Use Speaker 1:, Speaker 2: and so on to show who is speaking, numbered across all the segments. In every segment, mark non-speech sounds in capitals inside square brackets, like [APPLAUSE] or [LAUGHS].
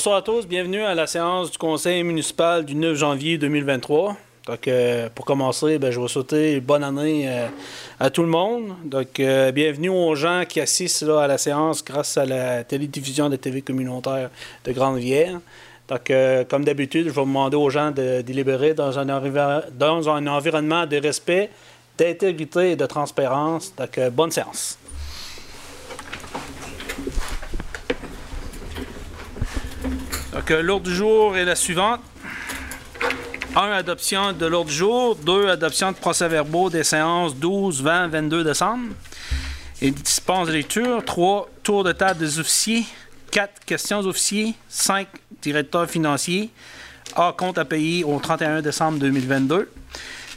Speaker 1: Bonsoir à tous, bienvenue à la séance du conseil municipal du 9 janvier 2023. Donc, euh, pour commencer, ben, je vais souhaiter une bonne année euh, à tout le monde. Donc, euh, bienvenue aux gens qui assistent à la séance grâce à la télédiffusion de TV communautaire de Grande-Vière. Donc, comme d'habitude, je vais demander aux gens de délibérer dans un, dans un environnement de respect, d'intégrité et de transparence. Donc, bonne séance. Donc, l'ordre du jour est la suivante. 1. Adoption de l'ordre du jour. 2. Adoption de procès-verbaux des séances 12, 20, 22 décembre. Et dispense de lecture. 3. Tour de table des officiers. 4. Questions officiers. 5. Directeur financier. A. Compte à payer au 31 décembre 2022.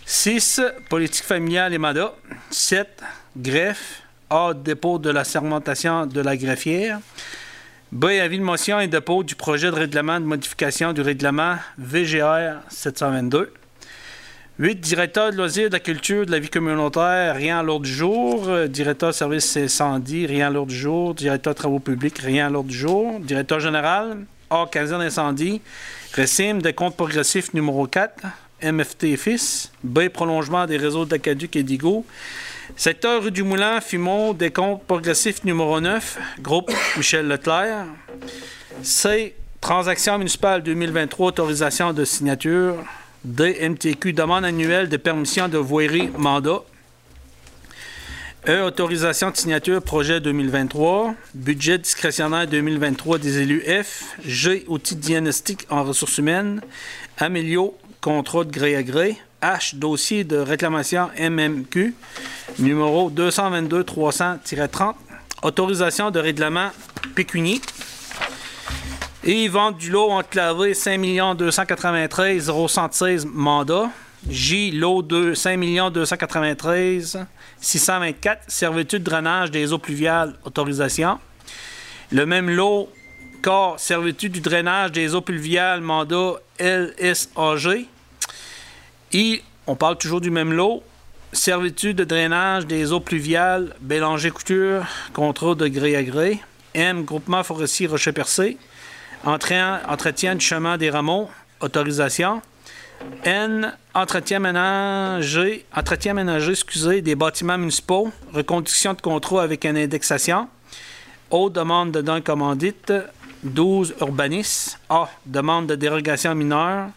Speaker 1: 6. Politique familiale et mandat. 7. Greffe. A. Dépôt de la sermentation de la greffière. B. Avis de motion et dépôt du projet de règlement de modification du règlement VGR 722. 8. Directeur de loisirs, de la culture, de la vie communautaire, rien à l'ordre du jour. Directeur de service incendie, rien à l'ordre du jour. Directeur de travaux publics, rien à l'ordre du jour. Directeur général, A. Caserne d'incendie. Récime de compte progressif numéro 4. MFT FIS. B. Prolongement des réseaux d'Acaduc et d'Igo. Secteur rue du Moulin, Fimon, décompte progressif numéro 9, groupe Michel Leclerc. C. Transaction municipale 2023, autorisation de signature. D. MTQ, demande annuelle de permission de voirie mandat. E. Autorisation de signature projet 2023. Budget discrétionnaire 2023 des élus F. G. Outils diagnostiques en ressources humaines. Amélio, contrat de gré à gré. H, dossier de réclamation MMQ, numéro 222-300-30, autorisation de règlement pécunier. Et vente du lot enclavé 5 293 016 mandat. J, lot 2, 5 293 624, servitude de drainage des eaux pluviales, autorisation. Le même lot, corps, servitude du drainage des eaux pluviales, mandat LSAG. Et on parle toujours du même lot. Servitude de drainage des eaux pluviales, Bélanger Couture, contrat de gré à gré. M. Groupement forestier Rocher-Percé. Entretien du chemin des rameaux, autorisation. N. Entretien ménager, entretien ménager des bâtiments municipaux, reconduction de contrat avec une indexation. O. Demande de dons commandite. 12. Urbanis. A. Demande de dérogation mineure.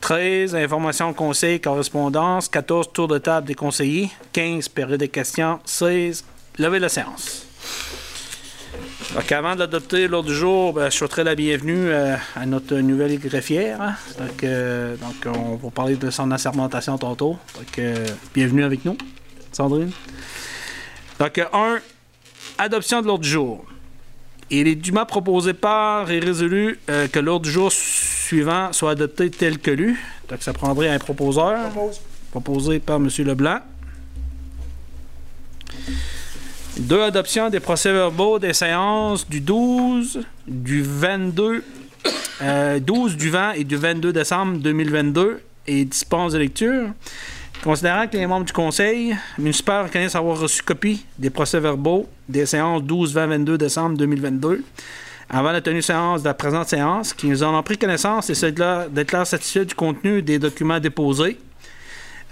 Speaker 1: 13, information, conseil, correspondance. 14, tour de table des conseillers. 15, période de questions. 16, lever la séance. Donc, avant d'adopter l'ordre du jour, ben, je souhaiterais la bienvenue euh, à notre nouvelle greffière. Hein. Donc, euh, donc, on va parler de son assermentation tantôt. Donc, euh, bienvenue avec nous, Sandrine. Donc, 1. Adoption de l'ordre du jour. Il est dûment proposé par et résolu que l'ordre du jour suivant soit adopté tel que lu. Donc, ça prendrait un proposeur. Proposé par M. Leblanc. Deux, adoption des procès-verbaux des séances du 12, du 22, 12, euh, du 20 et du 22 décembre 2022 et dispense de lecture. Considérant que les membres du conseil municipal reconnaissent avoir reçu copie des procès-verbaux des séances 12, 20, 22 décembre 2022, avant la tenue séance de la présente séance, qui nous en ont pris connaissance et déclarent satisfaits du contenu des documents déposés.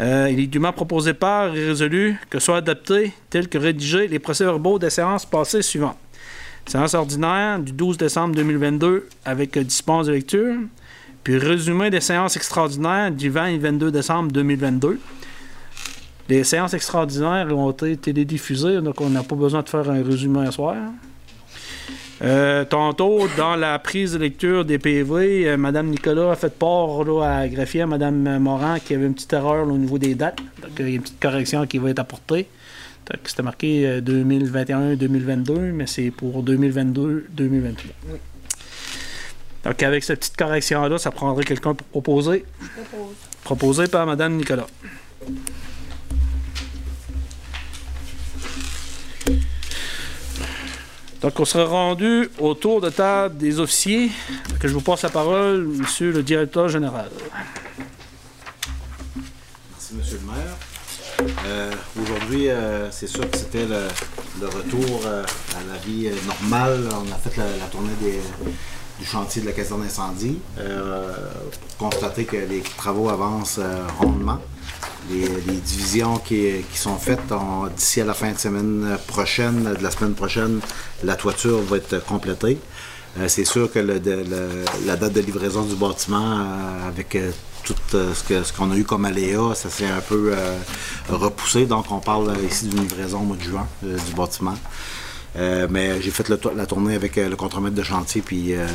Speaker 1: Euh, il est dûment proposé par et résolu que soient adoptés, tels que rédigés, les procès-verbaux des séances passées suivantes. Séance ordinaire du 12 décembre 2022 avec dispense de lecture, puis résumé des séances extraordinaires du 20 et 22 décembre 2022. Les séances extraordinaires ont été télédiffusées, donc on n'a pas besoin de faire un résumé ce soir. Euh, tantôt, dans la prise de lecture des PV, euh, Mme Nicolas a fait part à greffier à Mme Morin qu'il y avait une petite erreur au niveau des dates. Donc, il y a une petite correction qui va être apportée. C'était marqué 2021-2022, euh, mais c'est pour 2022-2023. Donc, avec cette petite correction-là, ça prendrait quelqu'un pour proposer. Proposé par Mme Nicolas. Donc, on sera rendu autour de table des officiers. Que je vous passe la parole, monsieur le directeur général.
Speaker 2: Merci, monsieur le maire. Euh, aujourd'hui, euh, c'est sûr que c'était le, retour euh, à la vie normale. On a fait la, tournée du chantier de la caserne d'incendie. constater que les travaux avancent rondement. Les, divisions qui, sont faites d'ici à la fin de semaine prochaine, de la semaine prochaine, la toiture va être complétée. c'est sûr que la date de livraison du bâtiment avec tout ce qu'on a eu comme aléa, ça s'est un peu repoussé. Donc, on parle ici d'une livraison au mois de juin du bâtiment. Euh, mais j'ai fait la tournée avec euh, le contremaître de chantier, puis euh,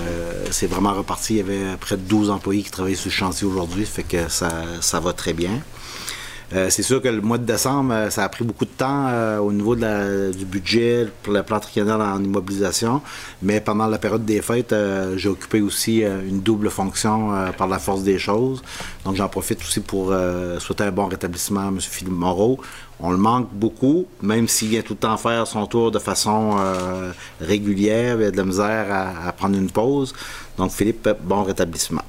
Speaker 2: c'est vraiment reparti. Il y avait près de 12 employés qui travaillaient sur le chantier aujourd'hui, fait que ça va très bien. C'est sûr que le mois de décembre, ça a pris beaucoup de temps au niveau du budget pour le plan triennal en immobilisation. Mais pendant la période des fêtes, j'ai occupé aussi une double fonction par la force des choses. Donc j'en profite aussi pour souhaiter un bon rétablissement à M. Philippe Moreau. On le manque beaucoup, même s'il vient tout le temps faire son tour de façon euh, régulière, il y a de la misère à, prendre une pause. Donc, Philippe, bon rétablissement.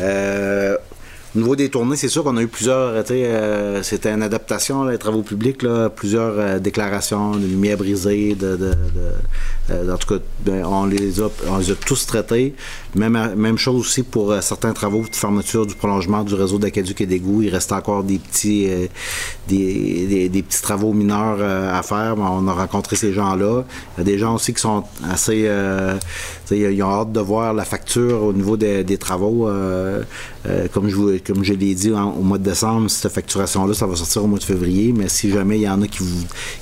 Speaker 2: Euh, au niveau des tournées, c'est sûr qu'on a eu plusieurs. Euh, c'était une adaptation, les travaux publics, plusieurs euh, déclarations de lumière brisée, de, euh, en tout cas, ben, on, les a, on les a tous traités. Même, même chose aussi pour certains travaux de fermeture du prolongement du réseau d'aqueduc et d'égouts. Il reste encore des petits, des, des, petits travaux mineurs à faire. On a rencontré ces gens-là. Il y a des gens aussi qui sont assez. Ils ont hâte de voir la facture au niveau des, des travaux. comme je vous comme je l'ai dit, au mois de décembre, cette facturation-là, ça va sortir au mois de février. Mais si jamais il y en a qui,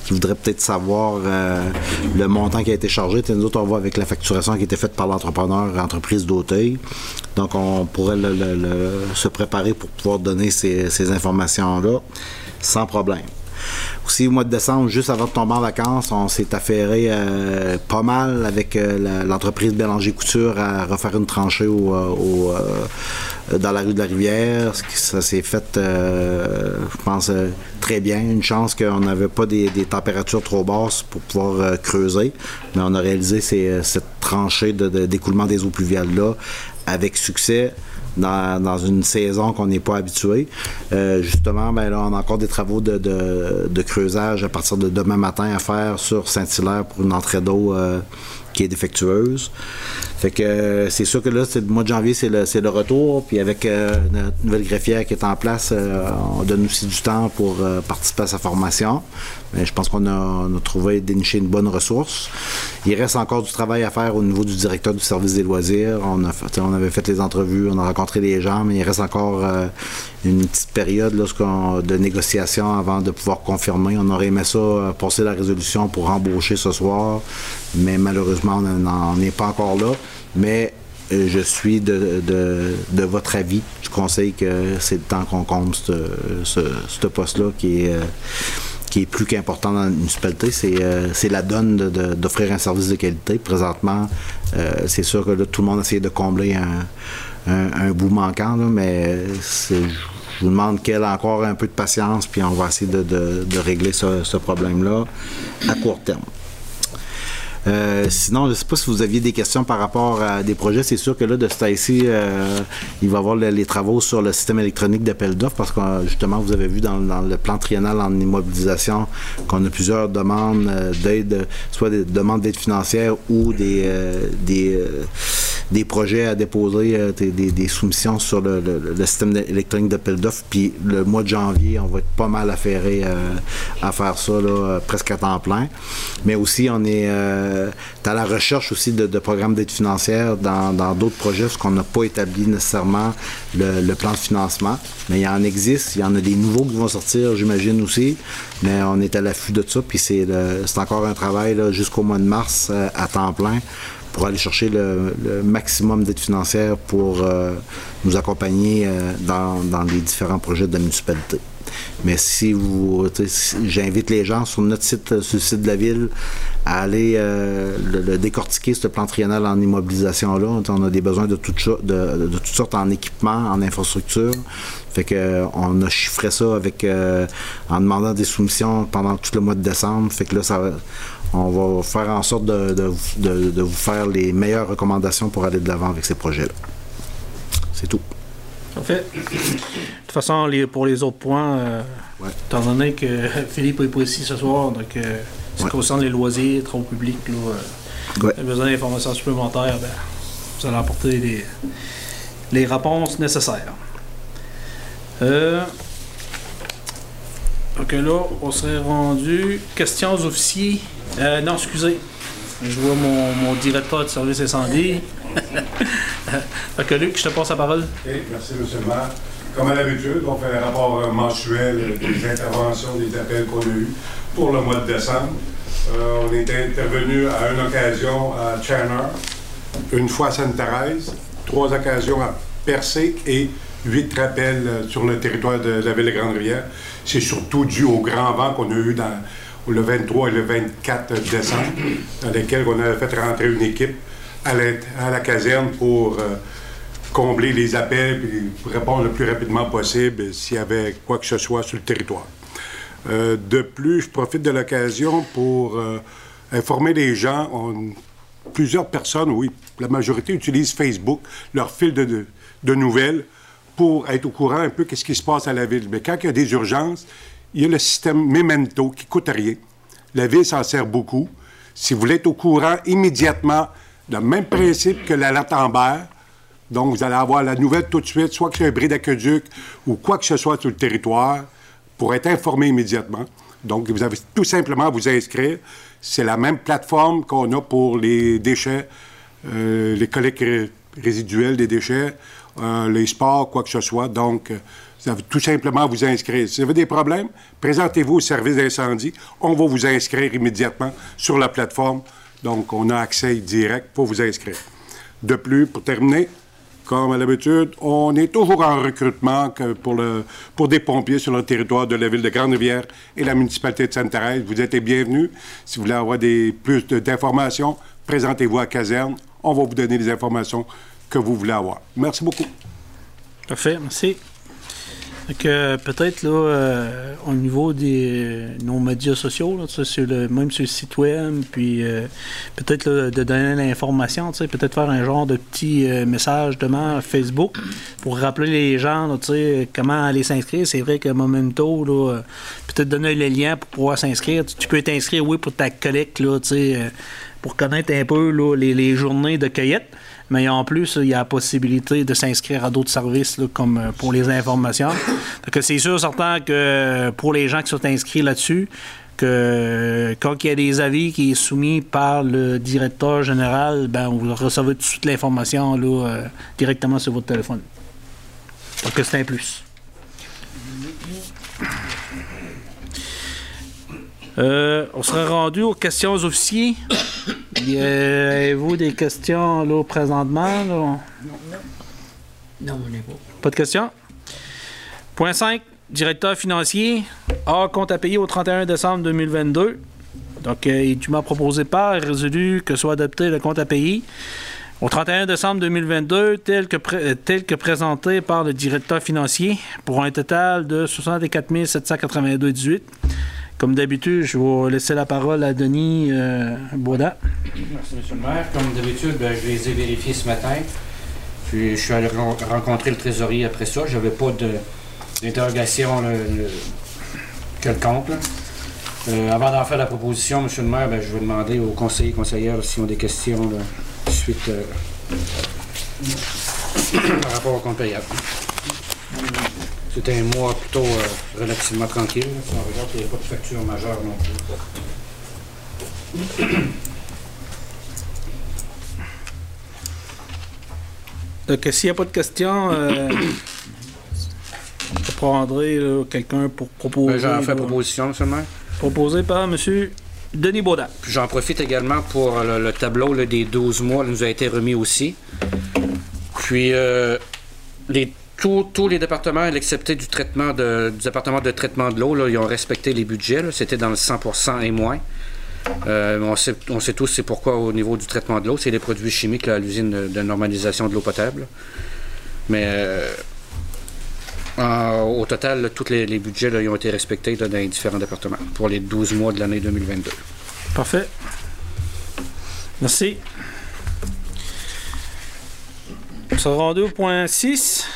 Speaker 2: voudraient peut-être savoir euh, le montant qui a été chargé, nous autres, on va avec la facturation qui a été faite par l'entrepreneur, entreprise d'Auteuil. Donc, on pourrait se préparer pour pouvoir donner ces, informations-là sans problème. Aussi, au mois de décembre, juste avant de tomber en vacances, on s'est affairé euh, pas mal avec euh, l'entreprise Bélanger Couture à refaire une tranchée euh, dans la rue de la Rivière. Ça s'est fait, je pense, très bien. Une chance qu'on n'avait pas des, températures trop basses pour pouvoir creuser. Mais on a réalisé cette tranchée d'écoulement des eaux pluviales-là avec succès. Dans, une saison qu'on n'est pas habitué. justement, ben là, on a encore des travaux de, creusage à partir de demain matin à faire sur Saint-Hilaire pour une entrée d'eau qui est défectueuse. Que euh, c'est sûr que là, c'est le mois de janvier, c'est le, le, retour. Puis avec euh, notre nouvelle greffière qui est en place, euh, on donne aussi du temps pour participer à sa formation. Mais je pense qu'on a, trouvé, déniché une bonne ressource. Il reste encore du travail à faire au niveau du directeur du service des loisirs. On, a on avait fait les entrevues, on a rencontré les gens, mais il reste encore une petite période de négociation avant de pouvoir confirmer. On aurait aimé ça, passer la résolution pour embaucher ce soir, mais malheureusement, on n'en est pas encore là. Mais euh, je suis de, votre avis. Je conseille que c'est le temps qu'on compte ce, poste-là qui est, euh, qui est plus qu'important dans la municipalité. C'est, euh, la donne d'offrir un service de qualité. Présentement, c'est sûr que là, tout le monde essaie de combler un, bout manquant, mais je vous demande qu'elle a encore un peu de patience, puis on va essayer de, régler ce problème-là à court terme. Euh, sinon, je ne sais pas si vous aviez des questions par rapport à des projets. C'est sûr que là, de ce temps-ci, euh, il va y avoir les travaux sur le système électronique d'appel d'offres parce que justement, vous avez vu dans, le plan triennal en immobilisation qu'on a plusieurs demandes euh, d'aide, soit des demandes d'aide financière ou des, des projets à déposer, des, soumissions sur le, système électronique d'appel d'offres. Puis le mois de janvier, on va être pas mal affairé à faire ça là, presque à temps plein. Mais aussi, on est euh, à la recherche aussi de, programmes d'aide financière dans d'autres projets, parce qu'on n'a pas établi nécessairement le, plan de financement. Mais il en existe, il y en a des nouveaux qui vont sortir, j'imagine aussi. Mais on est à l'affût de ça, puis c'est encore un travail jusqu'au mois de mars euh, à temps plein pour aller chercher le, maximum d'aide financière pour euh, nous accompagner dans, dans les différents projets de la municipalité. Mais si vous, j'invite les gens sur notre site, sur le site de la ville, à aller euh, le, décortiquer, ce plan triennal en immobilisation-là. On a des besoins de toutes, de, toutes sortes en équipement, en infrastructure. Fait que on a chiffré ça avec euh, en demandant des soumissions pendant tout le mois de décembre. Fait que là, ça on va faire en sorte de, de vous faire les meilleures recommandations pour aller de l'avant avec ces projets-là. C'est tout.
Speaker 1: fait. De toute façon, pour les autres points, euh, étant donné que Philippe n'est pas ici ce soir, donc euh, ce qui concerne les loisirs, travaux publics, là, euh, besoin d'informations supplémentaires, ben, vous allez apporter les, les réponses nécessaires. Euh, ok, là, on serait rendu. Questions aux officiers? Euh, non, excusez. Je vois mon, mon directeur de service incendie. [LAUGHS] ok, Luc, je te passe la parole.
Speaker 3: Merci, M. le maire. Comme à l'habitude, on fait un rapport euh, mensuel des interventions, des appels qu'on a eus pour le mois de décembre. Euh, on est intervenu à une occasion à Channer, une fois à Sainte-Thérèse, trois occasions à Percé et huit rappels sur le territoire de la ville de Grande-Rivière. C'est surtout dû au grand vent qu'on a eu dans le 23 et le 24 décembre, dans lesquels on a fait rentrer une équipe à la, à la caserne pour euh, combler les appels et répondre le plus rapidement possible s'il y avait quoi que ce soit sur le territoire. Euh, de plus, je profite de l'occasion pour euh, informer les gens. Plusieurs personnes, oui, la majorité utilisent Facebook, leur fil de, de- de nouvelles, pour être au courant un peu de ce qui se passe à la ville. Mais quand il y a des urgences, il y a le système Memento qui coûte rien. La ville s'en sert beaucoup. Si vous voulez être au courant immédiatement, le même principe que la latte Amber, donc, vous allez avoir la nouvelle tout de suite, soit que c'est un bris d'aqueduc ou quoi que ce soit sur le territoire, pour être informé immédiatement. Donc, vous avez tout simplement à vous inscrire. C'est la même plateforme qu'on a pour les déchets, euh, les collectes ré- résiduelles des déchets, euh, les sports, quoi que ce soit. Donc, tout simplement vous inscrire. Si vous avez des problèmes, présentez-vous au service d'incendie. On va vous inscrire immédiatement sur la plateforme. Donc, on a accès direct pour vous inscrire. De plus, pour terminer, comme à l'habitude, on est toujours en recrutement pour, des pompiers sur le territoire de la ville de Grande-Rivière et la municipalité de Sainte-Thérèse. Vous êtes les bienvenus. Si vous voulez avoir des, plus d'informations, présentez-vous à caserne. On va vous donner les informations que vous voulez avoir. Merci beaucoup.
Speaker 1: Parfait, merci. Que peut-être là, euh, au niveau des nos médias sociaux, là, sur le, même sur le site web, puis euh, peut-être de donner l'information, peut-être faire un genre de petit euh, message demain Facebook pour rappeler les gens, là, comment aller s'inscrire. C'est vrai que Momento, euh, peut-être donner les liens pour pouvoir s'inscrire. Tu, peux t'inscrire, oui, pour ta collecte, là, euh, pour connaître un peu là, les, les journées de cueillette. Mais en plus, il y a la possibilité de s'inscrire à d'autres services comme euh, pour les informations. Donc, c'est sûr, certain que euh, pour les gens qui sont inscrits là-dessus, que euh, quand il y a des avis qui est soumis par le directeur général, ben, vous recevez tout de suite l'information là, directement sur votre téléphone. C'est un plus. On serait rendu aux questions aux officiers? Avez-vous des questions là, présentement? là?
Speaker 4: Non, on n'est pas.
Speaker 1: Pas de questions? Point 5. Directeur financier. A compte à payer au 31 décembre 2022. Donc, euh, il m'a proposé par et résolu que soit adopté le compte à payer au 31 décembre 2022 tel que, pré- euh, tel que présenté par le directeur financier pour un total de 64 782,18. Comme d'habitude, je vais laisser la parole à Denis euh.
Speaker 4: Merci, M. le maire. Comme d'habitude, ben, je les ai vérifiés ce matin. Puis, je suis allé ren- rencontrer le trésorier après ça. Je n'avais pas d'interrogation quelconque. Euh, avant d'en faire la proposition, M. le maire, ben, je vais demander aux conseillers et conseillères s'ils ont des questions suite euh, [COUGHS] par rapport au compte payable. C'était un mois plutôt euh, relativement tranquille. là. Si on regarde, il n'y a pas de facture majeure non plus. [COUGHS]
Speaker 1: Donc, s'il n'y a pas de questions, euh, je prendrai quelqu'un pour proposer.
Speaker 4: Ben, J'en fais proposition, M. le maire.
Speaker 1: Proposé par M. Denis Baudin.
Speaker 4: J'en profite également pour euh, le, le tableau là, des 12 mois, il nous a été remis aussi. Puis euh, les, tous, les départements, à l'excepté du traitement de, du département de traitement de l'eau, ils ont respecté les budgets. C'était dans le 100% et moins. Euh, on, sait, tous c'est pourquoi au niveau du traitement de l'eau, c'est des produits chimiques à l'usine de, normalisation de l'eau potable. Mais euh, au total, tous les, les budgets ont été respectés dans les différents départements pour les 12 mois de l'année 2022.
Speaker 1: Parfait. Merci. On se rendu au point 6.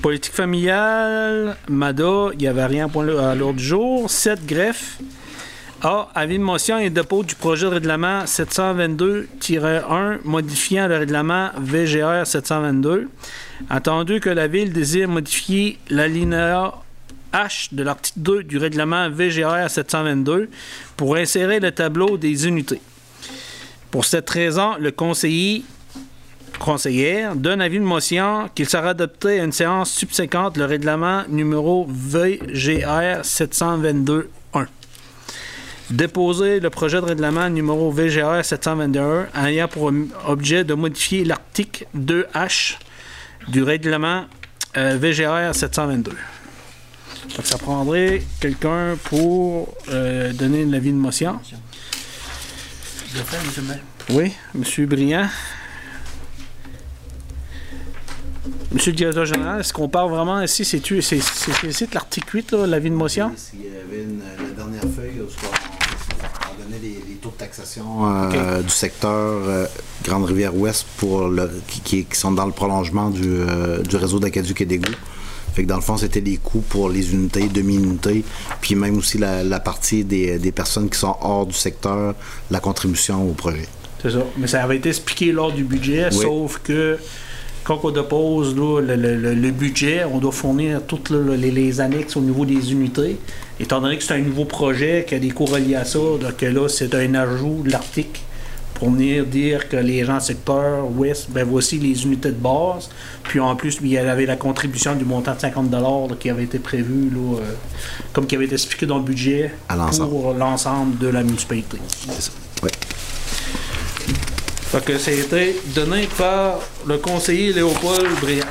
Speaker 1: Politique familiale, MADA, il n'y avait rien à l'ordre du jour. 7 greffe. A. Avis de motion et dépôt du projet de règlement 722-1 modifiant le règlement VGR 722. Attendu que la Ville désire modifier l'alinéa H de l'article 2 du règlement VGR 722 pour insérer le tableau des unités. Pour cette raison, le conseiller conseillère donne avis de motion qu'il sera adopté à une séance subséquente le règlement numéro VGR 722 1. Déposer le projet de règlement numéro VGR 721 ayant pour objet de modifier l'article 2H du règlement euh, VGR 722. Donc, ça prendrait quelqu'un pour euh, donner l'avis de motion. Oui, Monsieur Briand. Monsieur le directeur général, est-ce qu'on parle vraiment ici, c'est, l'article 8, là, l'avis de motion?
Speaker 2: Il y avait une- la dernière feuille où on, on donnait les, les taux de taxation euh, du secteur euh, Grande-Rivière-Ouest pour le, qui, qui- qui sont dans le prolongement du, euh, du réseau d'Acaduc et d'Égout. Fait que dans le fond, c'était les coûts pour les unités, demi-unités, puis même aussi la, la partie des, des personnes qui sont hors du secteur, la contribution au projet.
Speaker 1: C'est ça. Mais ça avait été expliqué lors du budget,
Speaker 2: Oui.
Speaker 1: sauf que quand on dépose là, le, le- le- budget, on doit fournir toutes là, les, les annexes au niveau des unités. Étant donné que c'est un nouveau projet, qu'il y a des coûts reliés à ça, donc là, c'est un ajout de l'article pour venir dire que les gens secteur ouest, ben voici les unités de base. Puis en plus, il y avait la contribution du montant de 50 là, qui avait été prévu, là, euh, comme qui avait été expliqué dans le budget pour l'ensemble de la municipalité.
Speaker 2: C'est ça. Oui.
Speaker 1: Fait que ça a été donné par le conseiller Léopold Briand.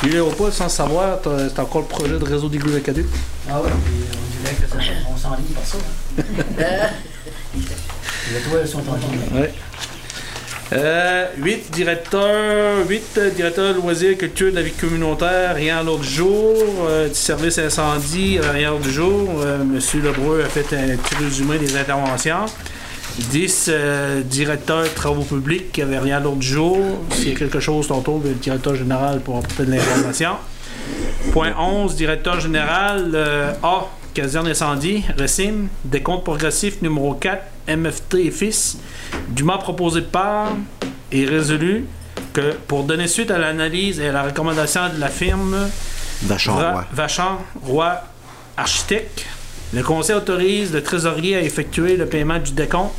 Speaker 1: Puis Léopold, sans savoir, t'as t'as encore le projet de réseau d'égout de Caduc.
Speaker 5: Ah ouais, puis on dirait que ça, [LAUGHS] on s'enligne par ça. Hein? [LAUGHS] Les toiles sont en ligne.
Speaker 1: Ouais. Euh, 8 directeurs, 8 directeurs de loisirs, culture de la vie communautaire, rien à l'autre jour, euh, du service incendie, euh, rien à l'autre jour. Euh, Monsieur Lebreu a fait un petit résumé des interventions. 10 euh, directeurs de travaux publics qui n'avaient rien à l'autre jour. S'il y a quelque chose, tantôt, le directeur général pour apporter de l'information. Point 11, directeur général euh, A, caserne incendie, Recim, décompte progressif numéro 4, MFT et fils, dûment proposé par et résolu que pour donner suite à l'analyse et à la recommandation de la firme
Speaker 2: Vachon
Speaker 1: Va-
Speaker 2: Roy.
Speaker 1: Vachon Roy Architecte, le conseil autorise le trésorier à effectuer le paiement du décompte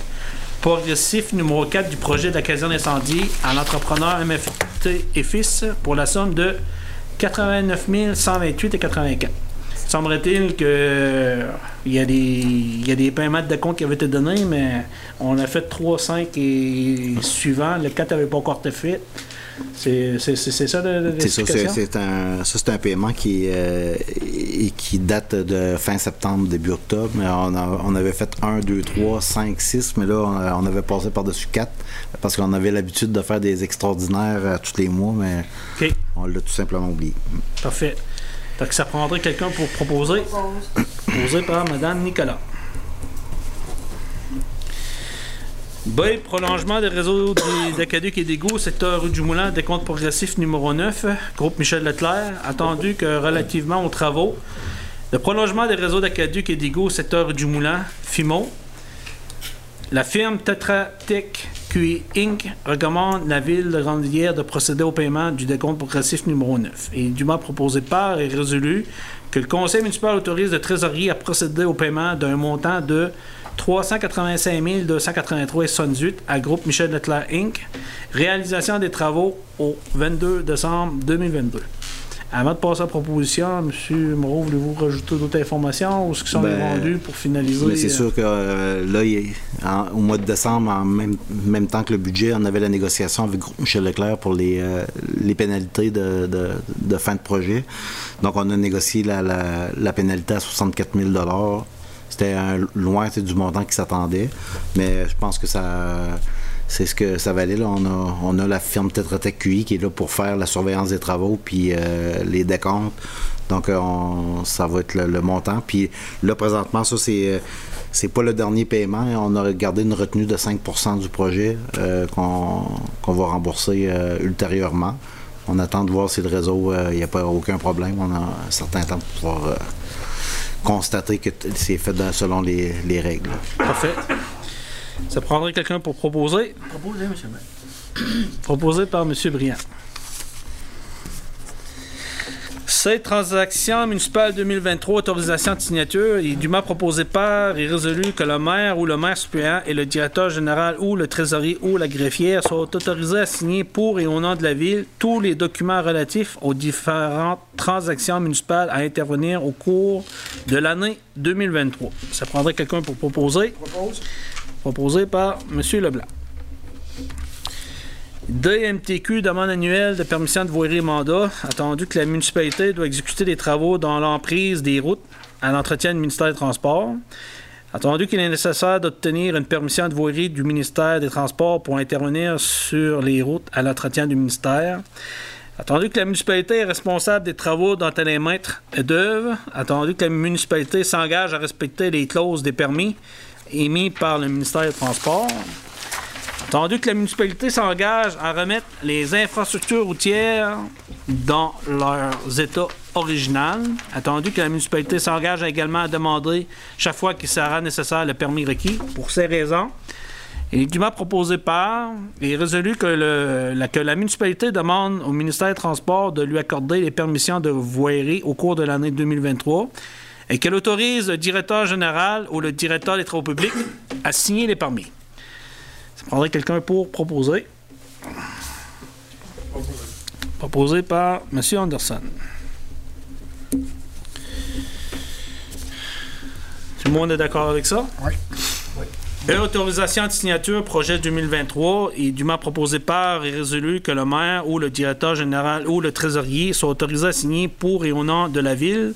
Speaker 1: progressif numéro 4 du projet de la caserne incendie à l'entrepreneur MFT et fils pour la somme de 89 128 et 84. Semblerait-il que euh, il y, a des, y a des paiements de décompte qui avaient été donnés, mais on a fait 3, 5 et suivant. Le 4 n'avait pas encore été fait. C'est c'est- c'est- c'est ça le-
Speaker 2: C'est ça, c'est un, ça, c'est un paiement qui, euh, et qui date de fin septembre, début octobre. Mais on, a- on avait fait 1, 2, 3, 5, 6, mais là, on, on avait passé par-dessus 4 parce qu'on avait l'habitude de faire des extraordinaires euh, tous les mois, mais on l'a tout simplement oublié.
Speaker 1: Parfait. Donc, ça prendrait quelqu'un pour proposer? Proposé par Mme Nicolas. B. Prolongement des réseaux d'Acaduc et d'Égout, secteur rue du Moulin, décompte progressif numéro 9, groupe Michel Leclerc, attendu que relativement aux travaux, le prolongement des réseaux d'Acaduc et d'Égout, secteur rue du Moulin, FIMO, la firme Tetra Tech QI Inc. recommande la ville de Grande-Rivière de procéder au paiement du décompte progressif numéro 9 et dûment proposé par et résolu que le conseil municipal autorise le trésorier à procéder au paiement d'un montant de 385 283,78 à groupe Michel Leclerc Inc. Réalisation des travaux au 22 décembre 2022. Avant de passer à la proposition, M. Moreau, voulez-vous rajouter d'autres informations ou ce qui sont
Speaker 2: Ben,
Speaker 1: vendus pour finaliser?
Speaker 2: Mais c'est
Speaker 1: euh,
Speaker 2: sûr que euh, là, il est- en- au mois de décembre, en même, même temps que le budget, on avait la négociation avec Groupe Michel Leclerc pour les, euh, les pénalités de, de- de fin de projet. Donc, on a négocié la, la- la pénalité à 64 000 C'était un- loin du montant qui s'attendait, mais je pense que ça. C'est ce que ça valait. Là. On, a, on a la firme Tetra Tech QI qui est là pour faire la surveillance des travaux puis euh, les décomptes. Donc, euh, on- ça va être le, montant. Puis là, présentement, ça, c'est. euh, C'est pas le dernier paiement. On a gardé une retenue de 5% du projet euh, qu'on va rembourser euh, ultérieurement. On attend de voir si le réseau, euh, il n'y a pas aucun problème. On a un certain temps pour pouvoir euh, constater que c'est fait dans- selon les, les règles.
Speaker 1: Parfait. Ça prendrait quelqu'un pour proposer?
Speaker 5: Monsieur le maire.
Speaker 1: Proposé par M. Briand. Cette transaction municipale 2023, autorisation de signature, est dûment proposée par et résolu que le maire ou le maire suppléant et le directeur général ou le trésorier ou la greffière soient autorisés à signer pour et au nom de la ville tous les documents relatifs aux différentes transactions municipales à intervenir au cours de l'année 2023. Ça prendrait quelqu'un pour proposer?
Speaker 5: Propose.
Speaker 1: Proposé par M. Leblanc. DMTQ, demande annuelle de permission de voirie et mandat. Attendu que la municipalité doit exécuter des travaux dans l'emprise des routes à l'entretien du ministère des Transports. Attendu qu'il est nécessaire d'obtenir une permission de voirie du ministère des Transports pour intervenir sur les routes à l'entretien du ministère. Attendu que la municipalité est responsable des travaux dont elle est maître d'œuvre. Attendu que la municipalité s'engage à respecter les clauses des permis émis par le ministère des Transports. Attendu que la municipalité s'engage à remettre les infrastructures routières dans leurs états original. Attendu que la municipalité s'engage également à demander chaque fois qu'il sera nécessaire le permis requis. Pour ces raisons, il est dûment proposé par et résolu que, le- la, que la municipalité demande au ministère des Transports de lui accorder les permissions de voirie au cours de l'année 2023 et qu'elle autorise le directeur général ou le directeur des travaux publics à signer les permis. Ça prendrait quelqu'un pour proposer. Proposé par M. Anderson. Tout le monde est d'accord avec ça?
Speaker 5: Oui.
Speaker 1: Et autorisation de signature projet 2023 est dûment proposé par et résolu que le maire ou le directeur général ou le trésorier soient autorisés à signer pour et au nom de la ville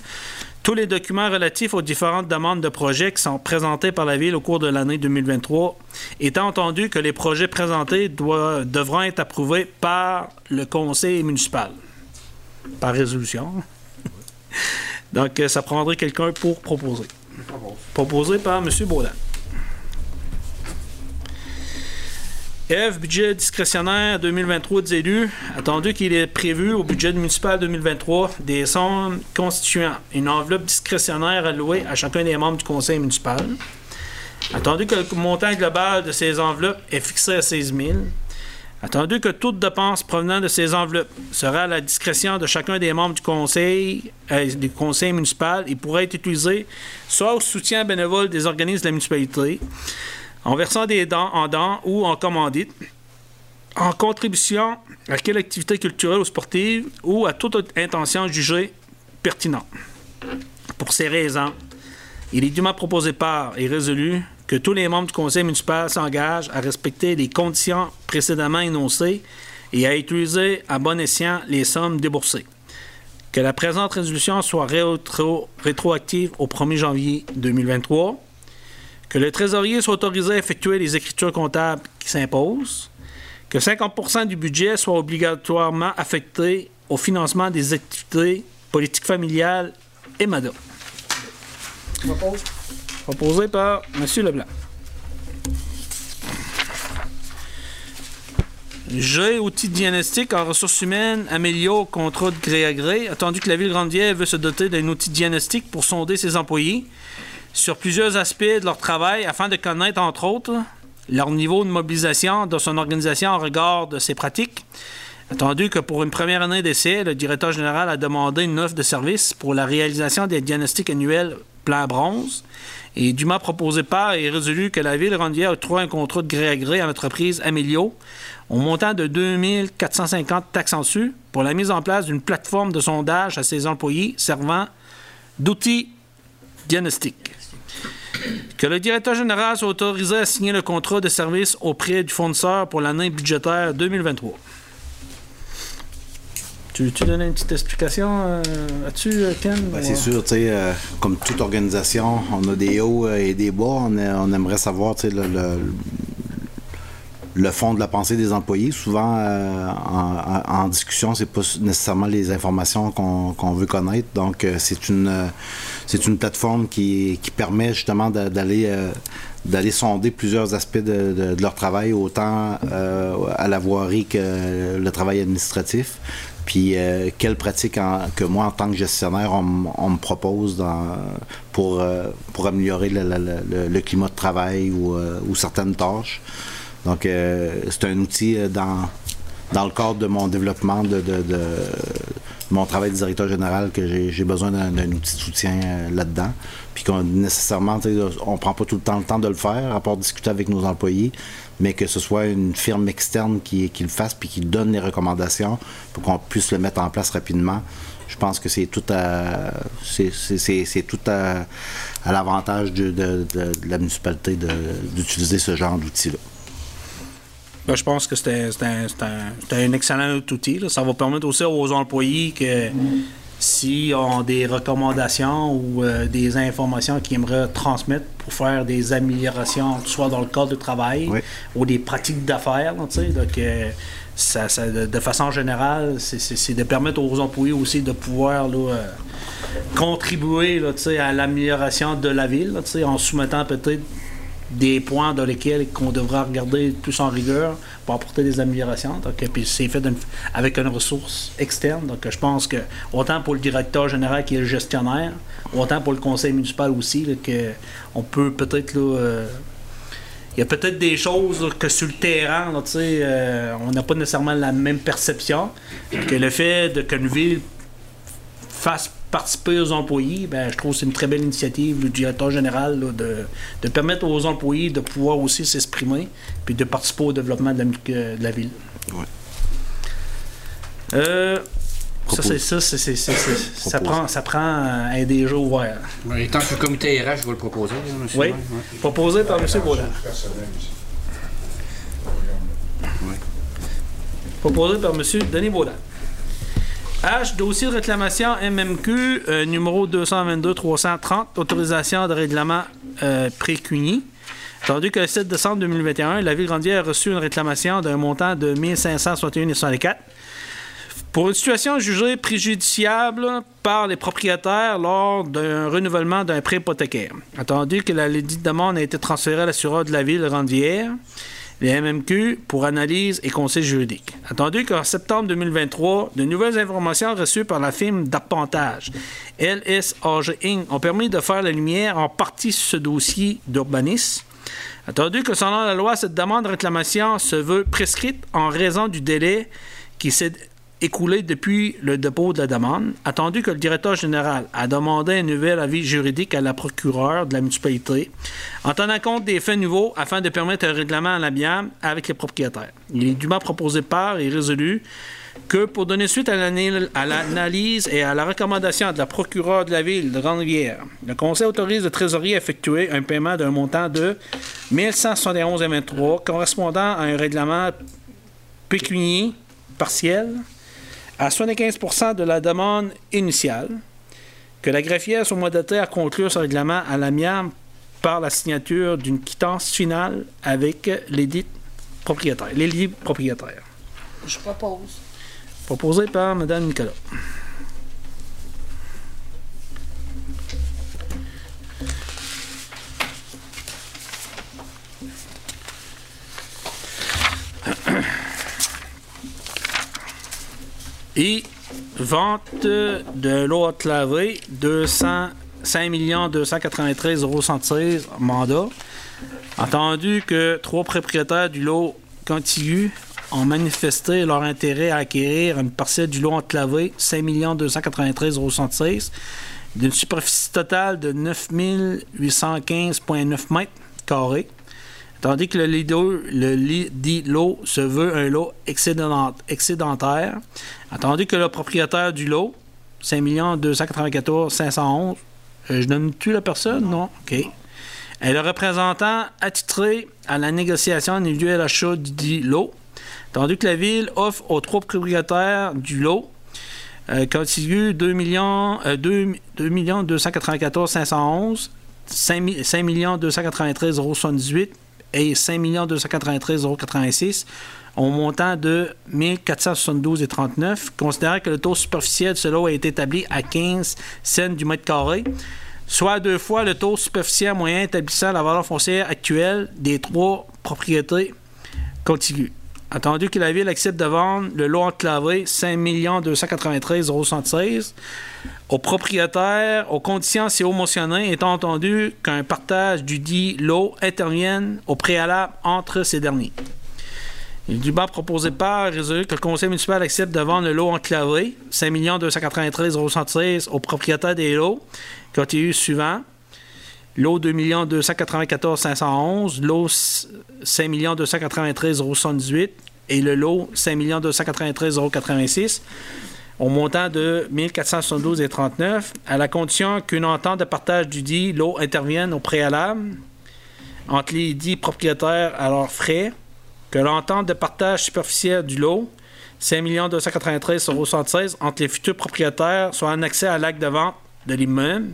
Speaker 1: tous les documents relatifs aux différentes demandes de projets qui sont présentés par la ville au cours de l'année 2023, étant entendu que les projets présentés doivent- devront être approuvés par le conseil municipal, par résolution. [LAUGHS] Donc, euh, ça prendrait quelqu'un pour proposer. Proposé par M. Baudin. F, budget discrétionnaire 2023 des élus. Attendu qu'il est prévu au budget municipal 2023 des sommes constituant une enveloppe discrétionnaire allouée à chacun des membres du conseil municipal. Attendu que le montant global de ces enveloppes est fixé à 16 000. Attendu que toute dépense provenant de ces enveloppes sera à la discrétion de chacun des membres du conseil, euh, du conseil municipal et pourra être utilisée soit au soutien bénévole des organismes de la municipalité, en versant des dents en dents ou en commandite, en contribution à quelle activité culturelle ou sportive ou à toute autre intention jugée pertinente. Pour ces raisons, il est dûment proposé par et résolu que tous les membres du conseil municipal s'engagent à respecter les conditions précédemment énoncées et à utiliser à bon escient les sommes déboursées. Que la présente résolution soit rétro- rétroactive au 1er janvier 2023 que le trésorier soit autorisé à effectuer les écritures comptables qui s'imposent, que 50% du budget soit obligatoirement affecté au financement des activités politiques familiales et MADA. Proposé par M. Leblanc. G, outils diagnostiques en ressources humaines, améliore contrat de gré à gré. Attendu que la ville Grande-Bière veut se doter d'un outil diagnostic pour sonder ses employés sur plusieurs aspects de leur travail afin de connaître, entre autres, leur niveau de mobilisation dans son organisation en regard de ses pratiques. Attendu que pour une première année d'essai, le directeur général a demandé une offre de service pour la réalisation des diagnostics annuels plan bronze et dûment proposé par et résolu que la ville Rondière octroie un contrat de gré à gré à l'entreprise Amélio au montant de 2450 taxes en dessus pour la mise en place d'une plateforme de sondage à ses employés servant d'outils diagnostiques. Que le directeur général soit autorisé à signer le contrat de service auprès du fournisseur pour l'année budgétaire 2023. Tu donner une petite explication euh, là-dessus, euh, Ken?
Speaker 2: Ben, c'est
Speaker 1: euh,
Speaker 2: sûr, tu sais, euh, comme toute organisation, on a des hauts et des bas. On, a- on aimerait savoir, tu sais, le, le- le fond de la pensée des employés. Souvent, euh, en, en, discussion, c'est pas nécessairement les informations qu'on veut connaître. Donc, euh, c'est une euh, c'est une plateforme qui, qui permet justement d'aller euh, d'aller sonder plusieurs aspects de, leur travail, autant à la voirie que le travail administratif. Puis euh, quelles pratiques que moi, en tant que gestionnaire, on, me propose pour, euh, pour améliorer le, climat de travail ou, euh, certaines tâches. Donc, c'est un outil dans, dans le cadre de mon développement de mon travail de directeur général que j'ai besoin d'un outil de soutien là-dedans. Puis qu'on nécessairement, on prend pas tout le temps le temps de le faire, à part discuter avec nos employés mais que ce soit une firme externe qui, qui le fasse puis qui donne les recommandations pour qu'on puisse le mettre en place rapidement. Je pense que c'est tout à c'est tout à, à l'avantage de, de, de, la municipalité d'utiliser ce genre d'outil-là.
Speaker 1: Ben, je pense que c'est un, un, un, excellent outil. Là. Ça va permettre aussi aux employés que si ont des recommandations ou euh, des informations qu'ils aimeraient transmettre pour faire des améliorations, soit dans le cadre du travail
Speaker 2: oui.
Speaker 1: ou des pratiques d'affaires. Donc, euh, ça, ça, de, de, façon générale, c'est de permettre aux employés aussi de pouvoir là, euh, contribuer là, à l'amélioration de la ville, là, en soumettant peut-être des points dans lesquels qu'on devra regarder plus en rigueur pour apporter des améliorations. Donc, puis c'est fait avec une ressource externe. Donc, je pense que autant pour le directeur général qui est le gestionnaire, autant pour le conseil municipal aussi, que on peut peut-être. Euh, il y a peut-être des choses que sur le terrain, euh, on n'a pas nécessairement la même perception. Que le fait qu'une ville fasse participer aux employés, ben, je trouve que c'est une très belle initiative du directeur général là, de, de, permettre aux employés de pouvoir aussi s'exprimer puis de participer au développement de la, de la ville.
Speaker 2: Ouais.
Speaker 1: Euh, ça, c'est ça, c'est, c'est, ça, prend, ça prend un déjà ouvert.
Speaker 4: Oui, tant que le comité RH va le proposer, hein, monsieur.
Speaker 1: Oui, ouais. proposé par M. Baudin.
Speaker 4: Oui.
Speaker 1: Proposé par M. Denis Baudin. H, dossier de réclamation MMQ euh, numéro 222-330, autorisation de règlement euh, précunie. Attendu que le 7 décembre 2021, la Ville Grandière a reçu une réclamation d'un montant de 1561,64 pour une situation jugée préjudiciable par les propriétaires lors d'un renouvellement d'un prêt hypothécaire. Attendu que la ledite demande a été transférée à l'assureur de la Ville Grandière les MMQ pour analyse et conseil juridique. Attendu qu'en septembre 2023, de nouvelles informations reçues par la firme d'appontage LSAG Inc. ont permis de faire la lumière en partie sur ce dossier d'urbanisme. Attendu que selon la loi, cette demande de réclamation se veut prescrite en raison du délai qui s'est écoulé depuis le dépôt de la demande, attendu que le directeur général a demandé un nouvel avis juridique à la procureure de la municipalité, en tenant compte des faits nouveaux afin de permettre un règlement à l'amiable avec les propriétaires. Il est dûment proposé par et résolu que pour donner suite à l'analyse et à la recommandation de la procureure de la ville de Grande-Rivière, le conseil autorise le trésorier à effectuer un paiement d'un montant de 1171,23 correspondant à un règlement pécunier partiel à 75% de la demande initiale, que la greffière soit mandatée à conclure ce règlement à l'amiable par la signature d'une quittance finale avec les dits propriétaires, les propriétaires.
Speaker 6: Je propose.
Speaker 1: Proposé par Mme Nicolas. Et vente de l'eau à laver, 200, 5 293 euros mandat. Entendu que trois propriétaires du lot contigu ont manifesté leur intérêt à acquérir une parcelle du lot enclavé, 5 293 euros d'une superficie totale de 9 815,9 mètres carrés. Tandis que le d'eau, le dit lot se veut un lot excédentaire. Attendu que le propriétaire du lot, 5 294 511, euh, je donne-tu la personne? Non? OK. Et le représentant attitré à la négociation individuelle achat du dit lot. Tandis que la ville offre aux trois propriétaires du lot euh, contigu 2 millions, euh, 2, 2 294 511, 5, 5 293 euros 78 et 5 293,86 au montant de 1472,39, considérant que le taux superficiel de ce lot a été établi à 15 cents du mètre carré, soit deux fois le taux superficiel moyen établissant la valeur foncière actuelle des trois propriétés contiguës. Attendu que la Ville accepte de vendre le lot enclavé 5 293,76 aux propriétaires, aux conditions si haut mentionnées, étant entendu qu'un partage du dit lot intervienne au préalable entre ces derniers. Il est dûment proposé par résolu que le conseil municipal accepte de vendre le lot enclavé 5 293,76 aux propriétaires des lots continus suivants. Lot 2 294 511, lot 5 293,78 et le lot 5 293,86 au montant de 1472,39 à la condition qu'une entente de partage du dit lot intervienne au préalable entre les dits propriétaires à leurs frais, que l'entente de partage superficiel du lot 5 293,76 entre les futurs propriétaires soit annexée à l'acte de vente de l'immeuble,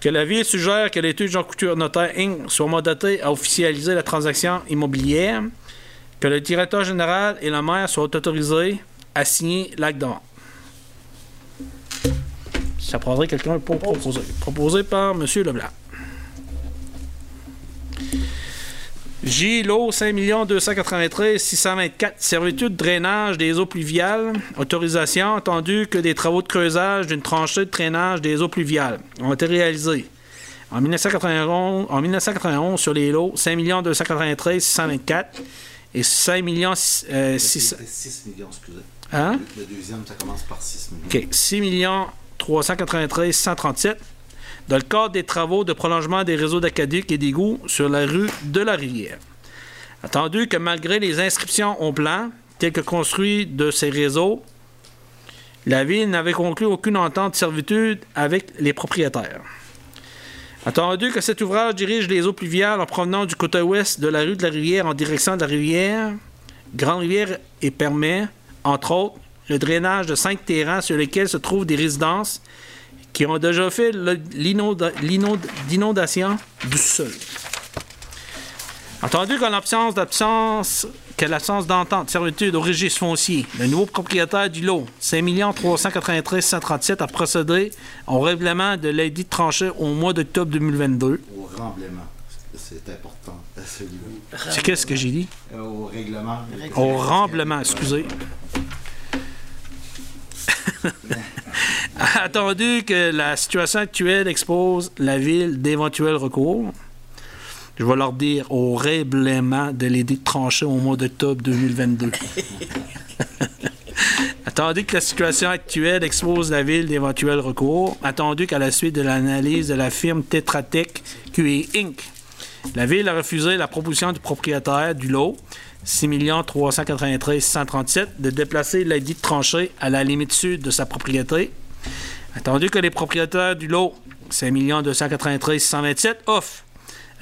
Speaker 1: que la Ville suggère que l'étude Jean Couture Notaire Inc. soit mandaté à officialiser la transaction immobilière, que le directeur général et la maire soient autorisés à signer l'acte de. Ça prendrait quelqu'un pour proposer. Proposé par M. Leblanc. J. Lot 5 293 624 Servitude de drainage des eaux pluviales. Autorisation entendu que des travaux de creusage d'une tranchée de drainage des eaux pluviales ont été réalisés en 1991, en 1991 sur les lots 5 293 624 et 5 millions euh, 6
Speaker 2: C'était 6 millions, excusez.
Speaker 1: Hein?
Speaker 2: Le deuxième, ça commence par 6 millions.
Speaker 1: OK. 6 393 137 dans le cadre des travaux de prolongement des réseaux d'aqueduc et d'égouts sur la rue de la Rivière. Attendu que malgré les inscriptions au plan, telles que construits de ces réseaux, la Ville n'avait conclu aucune entente de servitude avec les propriétaires. Attendu que cet ouvrage dirige les eaux pluviales en provenant du côté ouest de la rue de la Rivière en direction de la rivière, Grande-Rivière et permet, entre autres, le drainage de cinq terrains sur lesquels se trouvent des résidences qui ont déjà fait l'inondation du sol. Entendu qu'en l'absence d'absence, que l'absence d'entente, servitude au registre foncier, le nouveau propriétaire du lot, 5 393 137, a procédé au règlement de l'aide tranchée au mois d'octobre 2022.
Speaker 2: Au remblaiement. C'est important, celui-là.
Speaker 1: C'est qu'est-ce que j'ai dit?
Speaker 2: Euh, Au règlement.
Speaker 1: Au remblement, excusez. [LAUGHS] Attendu que la situation actuelle expose la ville d'éventuels recours, je vais leur dire au règlement de l'aider tranché au mois d'octobre 2022. [LAUGHS] Attendu que la situation actuelle expose la ville d'éventuels recours, attendu qu'à la suite de l'analyse de la firme Tetra Tech QE Inc., la ville a refusé la proposition du propriétaire du lot, 6 393 137, de déplacer la dite tranchée à la limite sud de sa propriété. Attendu que les propriétaires du lot, 5 293 127, offrent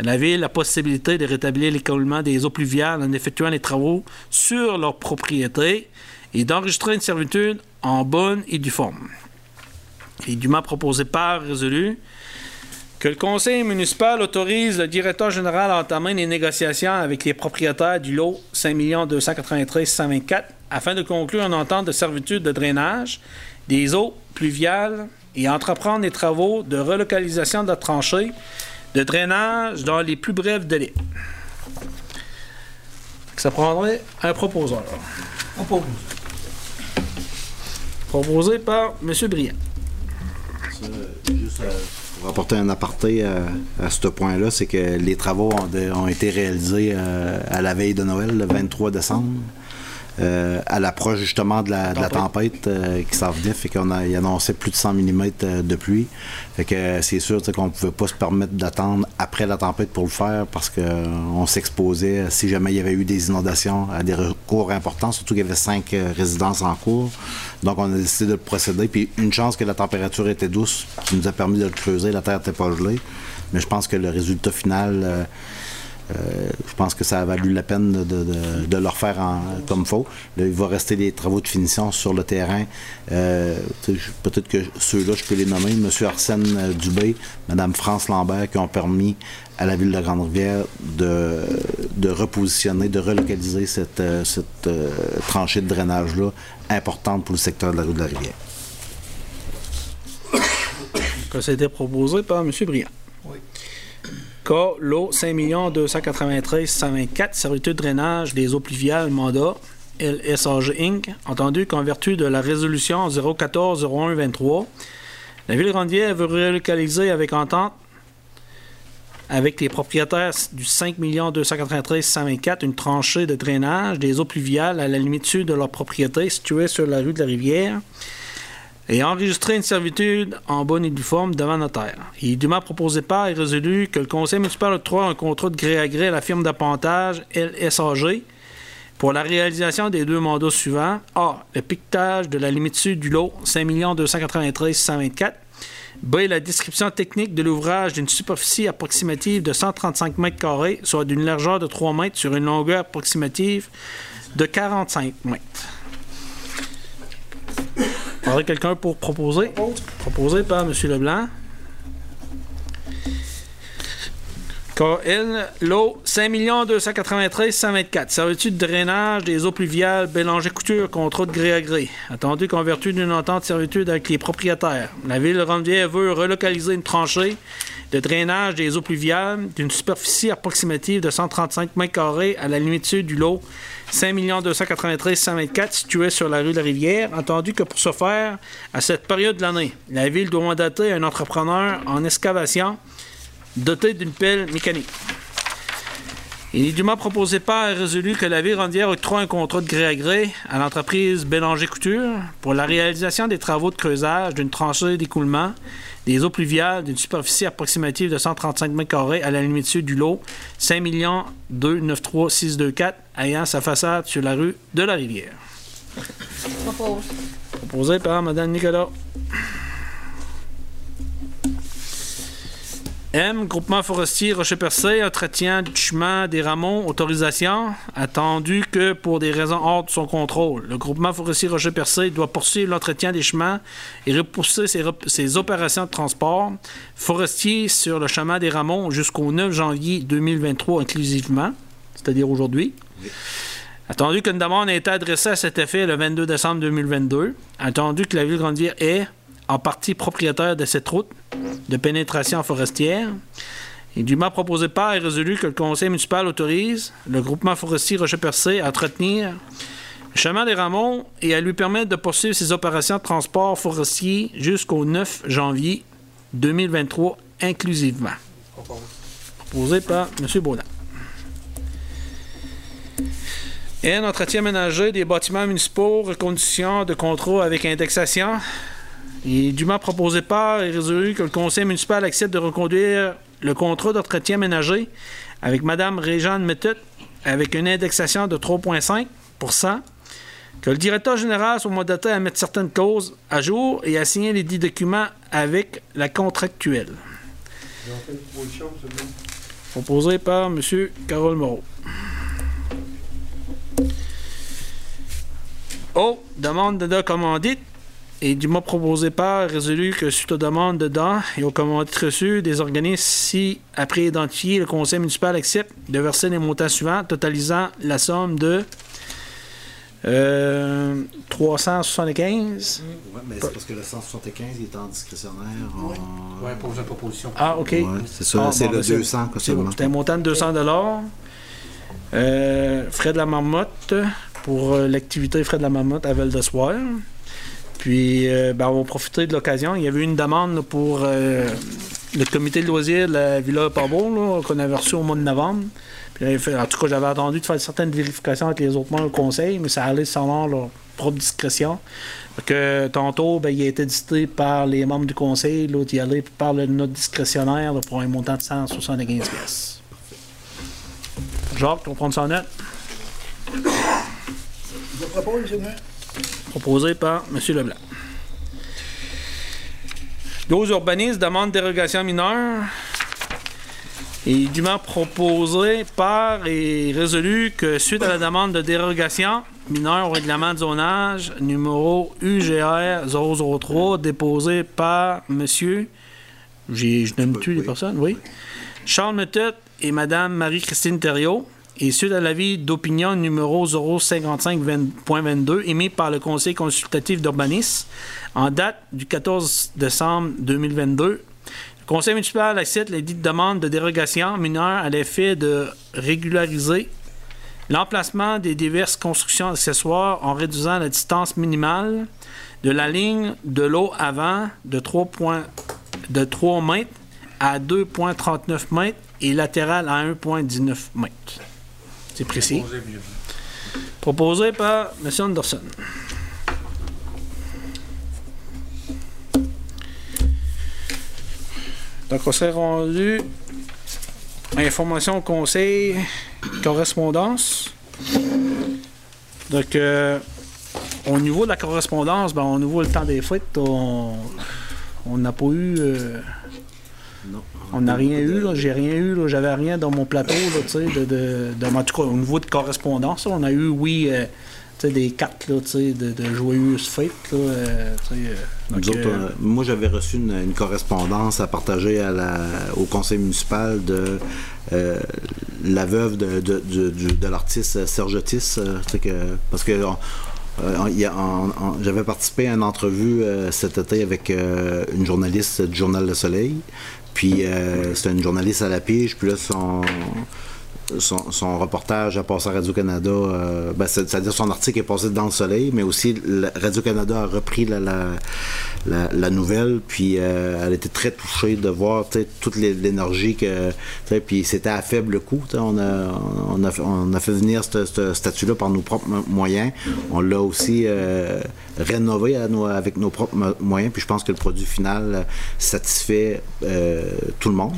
Speaker 1: la ville la possibilité de rétablir l'écoulement des eaux pluviales en effectuant les travaux sur leur propriété et d'enregistrer une servitude en bonne et due forme. Est dûment proposé par résolu que le conseil municipal autorise le directeur général à entamer les négociations avec les propriétaires du lot 5 293 124 afin de conclure une entente de servitude de drainage des eaux pluviales et entreprendre des travaux de relocalisation de la tranchée de drainage dans les plus brefs délais. Ça prendrait un proposeur.
Speaker 5: Pose.
Speaker 1: Proposé par M. Briand.
Speaker 2: Ça, juste, euh, pour apporter un aparté euh, à ce point-là, c'est que les travaux ont, de- ont été réalisés euh, à la veille de Noël, le 23 décembre, euh, à l'approche justement de la, de la tempête euh, qui s'en venait, fait qu'on a annonçait plus de 100 mm de pluie. Fait que euh, c'est sûr qu'on ne pouvait pas se permettre d'attendre après la tempête pour le faire parce qu'on s'exposait, euh, si jamais il y avait eu des inondations, à des recours importants, surtout qu'il y avait cinq euh, résidences en cours. Donc, on a décidé de procéder. Puis, une chance que la température était douce, qui nous a permis de le creuser. La terre n'était pas gelée. Mais je pense que le résultat final euh, Euh, je pense que ça a valu la peine de, de, de, de le refaire en, comme faut. Là, il va rester des travaux de finition sur le terrain. Euh, Peut-être que ceux-là, je peux les nommer. M. Arsène euh, Dubé, Mme France Lambert, qui ont permis à la ville de Grande-Rivière de, de repositionner, de relocaliser cette, euh, cette euh, tranchée de drainage-là importante pour le secteur de la rue de la Rivière.
Speaker 1: que ça a été proposé par M. Briand.
Speaker 5: Oui.
Speaker 1: L'eau 5 293 124, servitude de drainage des eaux pluviales, mandat LSAG Inc., entendu qu'en vertu de la résolution 014-01-23, la ville de Rondière veut relocaliser avec entente avec les propriétaires du 5 293 124 une tranchée de drainage des eaux pluviales à la limite sud de leur propriété située sur la rue de la Rivière et enregistré une servitude en bonne et due forme devant notaire. Il est dûment proposé par et résolu que le conseil municipal octroie un contrat de gré à gré à la firme d'appontage LSAG pour la réalisation des deux mandats suivants. A. Le piquetage de la limite sud du lot 5 293 124. B. La description technique de l'ouvrage d'une superficie approximative de 135 mètres carrés, soit d'une largeur de 3 mètres sur une longueur approximative de 45 mètres. Faudrait quelqu'un pour proposer. Proposé par M. Leblanc. KL, l'eau 5 293 124. Servitude de drainage des eaux pluviales, Bélanger Couture, contrat de gré à gré? Attendu qu'en vertu d'une entente de servitude avec les propriétaires, la ville de Rondière veut relocaliser une tranchée de drainage des eaux pluviales d'une superficie approximative de 135 mètres carrés à la limite du lot 5 293 124 situé sur la rue de la Rivière, entendu que pour ce faire, à cette période de l'année, la ville doit mandater un entrepreneur en excavation doté d'une pelle mécanique. Il est dûment proposé par et résolu que la ville Rondière octroie un contrat de gré à gré à l'entreprise Bélanger Couture pour la réalisation des travaux de creusage d'une tranchée d'écoulement des eaux pluviales d'une superficie approximative de 135 mètres carrés à la limite sud du lot 5 293 624 ayant sa façade sur la rue de la Rivière.
Speaker 6: Propose.
Speaker 1: Proposé par Mme Nicolas. M. Groupement forestier Rocher-Percé, entretien du chemin des Ramonts, autorisation, attendu que pour des raisons hors de son contrôle. Le groupement forestier Rocher-Percé doit poursuivre l'entretien des chemins et repousser ses, opérations de transport forestier sur le chemin des Ramonts jusqu'au 9 janvier 2023 inclusivement, c'est-à-dire aujourd'hui. Attendu qu'une demande a été adressée à cet effet le 22 décembre 2022, attendu que la ville de Grandière est en partie propriétaire de cette route de pénétration forestière, et dûment proposé par et résolu que le conseil municipal autorise le groupement forestier Rocher-Percé à entretenir le chemin des Ramonts et à lui permettre de poursuivre ses opérations de transport forestier jusqu'au 9 janvier 2023 inclusivement. Proposé par M. Baudin. N. Entretien ménager des bâtiments municipaux, recondition de contrat avec indexation. Il est dûment proposé par et résolu que le conseil municipal accepte de reconduire le contrat d'entretien ménager avec Mme Réjeanne Méthode avec une indexation de 3,5% que le directeur général soit mandaté à mettre certaines clauses à jour et à signer les dix documents avec la contractuelle. Proposé par M. Carole Moreau. Oh, demande de commandite et du mois proposé par résolu que suite aux demandes de dons et aux commandites reçues des organismes si, après identifié, le conseil municipal accepte de verser les montants suivants, totalisant la somme de euh, 375.
Speaker 2: Ouais, mais c'est parce que le 175 il est en discrétionnaire. on-
Speaker 4: Ouais, pose une proposition.
Speaker 1: Ah, OK.
Speaker 2: Ouais, c'est ça,
Speaker 1: Ah,
Speaker 2: c'est
Speaker 1: bon,
Speaker 2: le
Speaker 1: ben, c'est-
Speaker 2: 200 que
Speaker 1: C'est un montant de 200 euh, Frais de la marmotte pour euh, l'activité Frais de la marmotte à Val de Soir. Puis, euh, ben, on va profiter de l'occasion. Il y avait une demande pour euh, le comité de loisirs de la Villa Parbon là, qu'on avait reçu au mois de novembre. En tout cas, j'avais attendu de faire certaines vérifications avec les autres membres du conseil, mais ça allait selon leur propre discrétion. Que tantôt, ben, il a été dicté par les membres du conseil, l'autre y allait par le note discrétionnaire pour un montant de 175 pièces. Jacques, on prend ça en note.
Speaker 5: Je propose.
Speaker 1: Proposé par M. Leblanc. 12 urbanistes demandent dérogation mineure. Et dûment proposé par et résolu que suite à la demande de dérogation mineure au règlement de zonage numéro UGR 003 déposé par monsieur, j'ai- je nomme plus les personnes, oui, Charles Metut et madame Marie-Christine Thériault, et suite à l'avis d'opinion numéro 055.22 émis par le Conseil consultatif d'urbanisme en date du 14 décembre 2022, le Conseil municipal accepte les dites demandes de dérogation mineure à l'effet de régulariser l'emplacement des diverses constructions accessoires en réduisant la distance minimale de la ligne de l'eau avant de 3, points- de 3 mètres à 2,39 mètres et latérale à 1,19 mètres. Précis. Proposé par M. Anderson. Donc, on s'est rendu à information conseil, correspondance. Donc, euh, au niveau de la correspondance, ben, au niveau du temps des fêtes, on on n'a pas eu. euh,
Speaker 2: Non.
Speaker 1: On n'a rien eu, là. j'ai rien eu, là. j'avais rien dans mon plateau, là, tu sais, de, de, de- en tout cas, au niveau de correspondance, là, on a eu, oui, euh, tu sais, des cartes, là, tu sais, de, de joyeuses fêtes, là, euh, euh,
Speaker 2: Nous
Speaker 1: donc,
Speaker 2: autres, moi, j'avais reçu une, une correspondance à partager à la- au conseil municipal de la veuve de, l'artiste Serge Otis. que- parce que on- euh, j'avais participé à une entrevue euh, cet été avec euh, une journaliste du Journal Le Soleil. Puis euh, c'était une journaliste à la pige. Puis là, son, son, reportage a passé à Radio-Canada, euh, ben, c'est- c'est-à-dire son article est passé dans le soleil, mais aussi Radio-Canada a repris la, nouvelle, puis euh, elle était très touchée de voir toute l'é- l'énergie que. Puis c'était à faible coût. On a, on, a, fait- on a fait venir ce statut-là par nos propres mo- moyens. On l'a aussi euh, rénové avec nos propres mo- moyens, puis je pense que le produit final satisfait euh, tout le monde.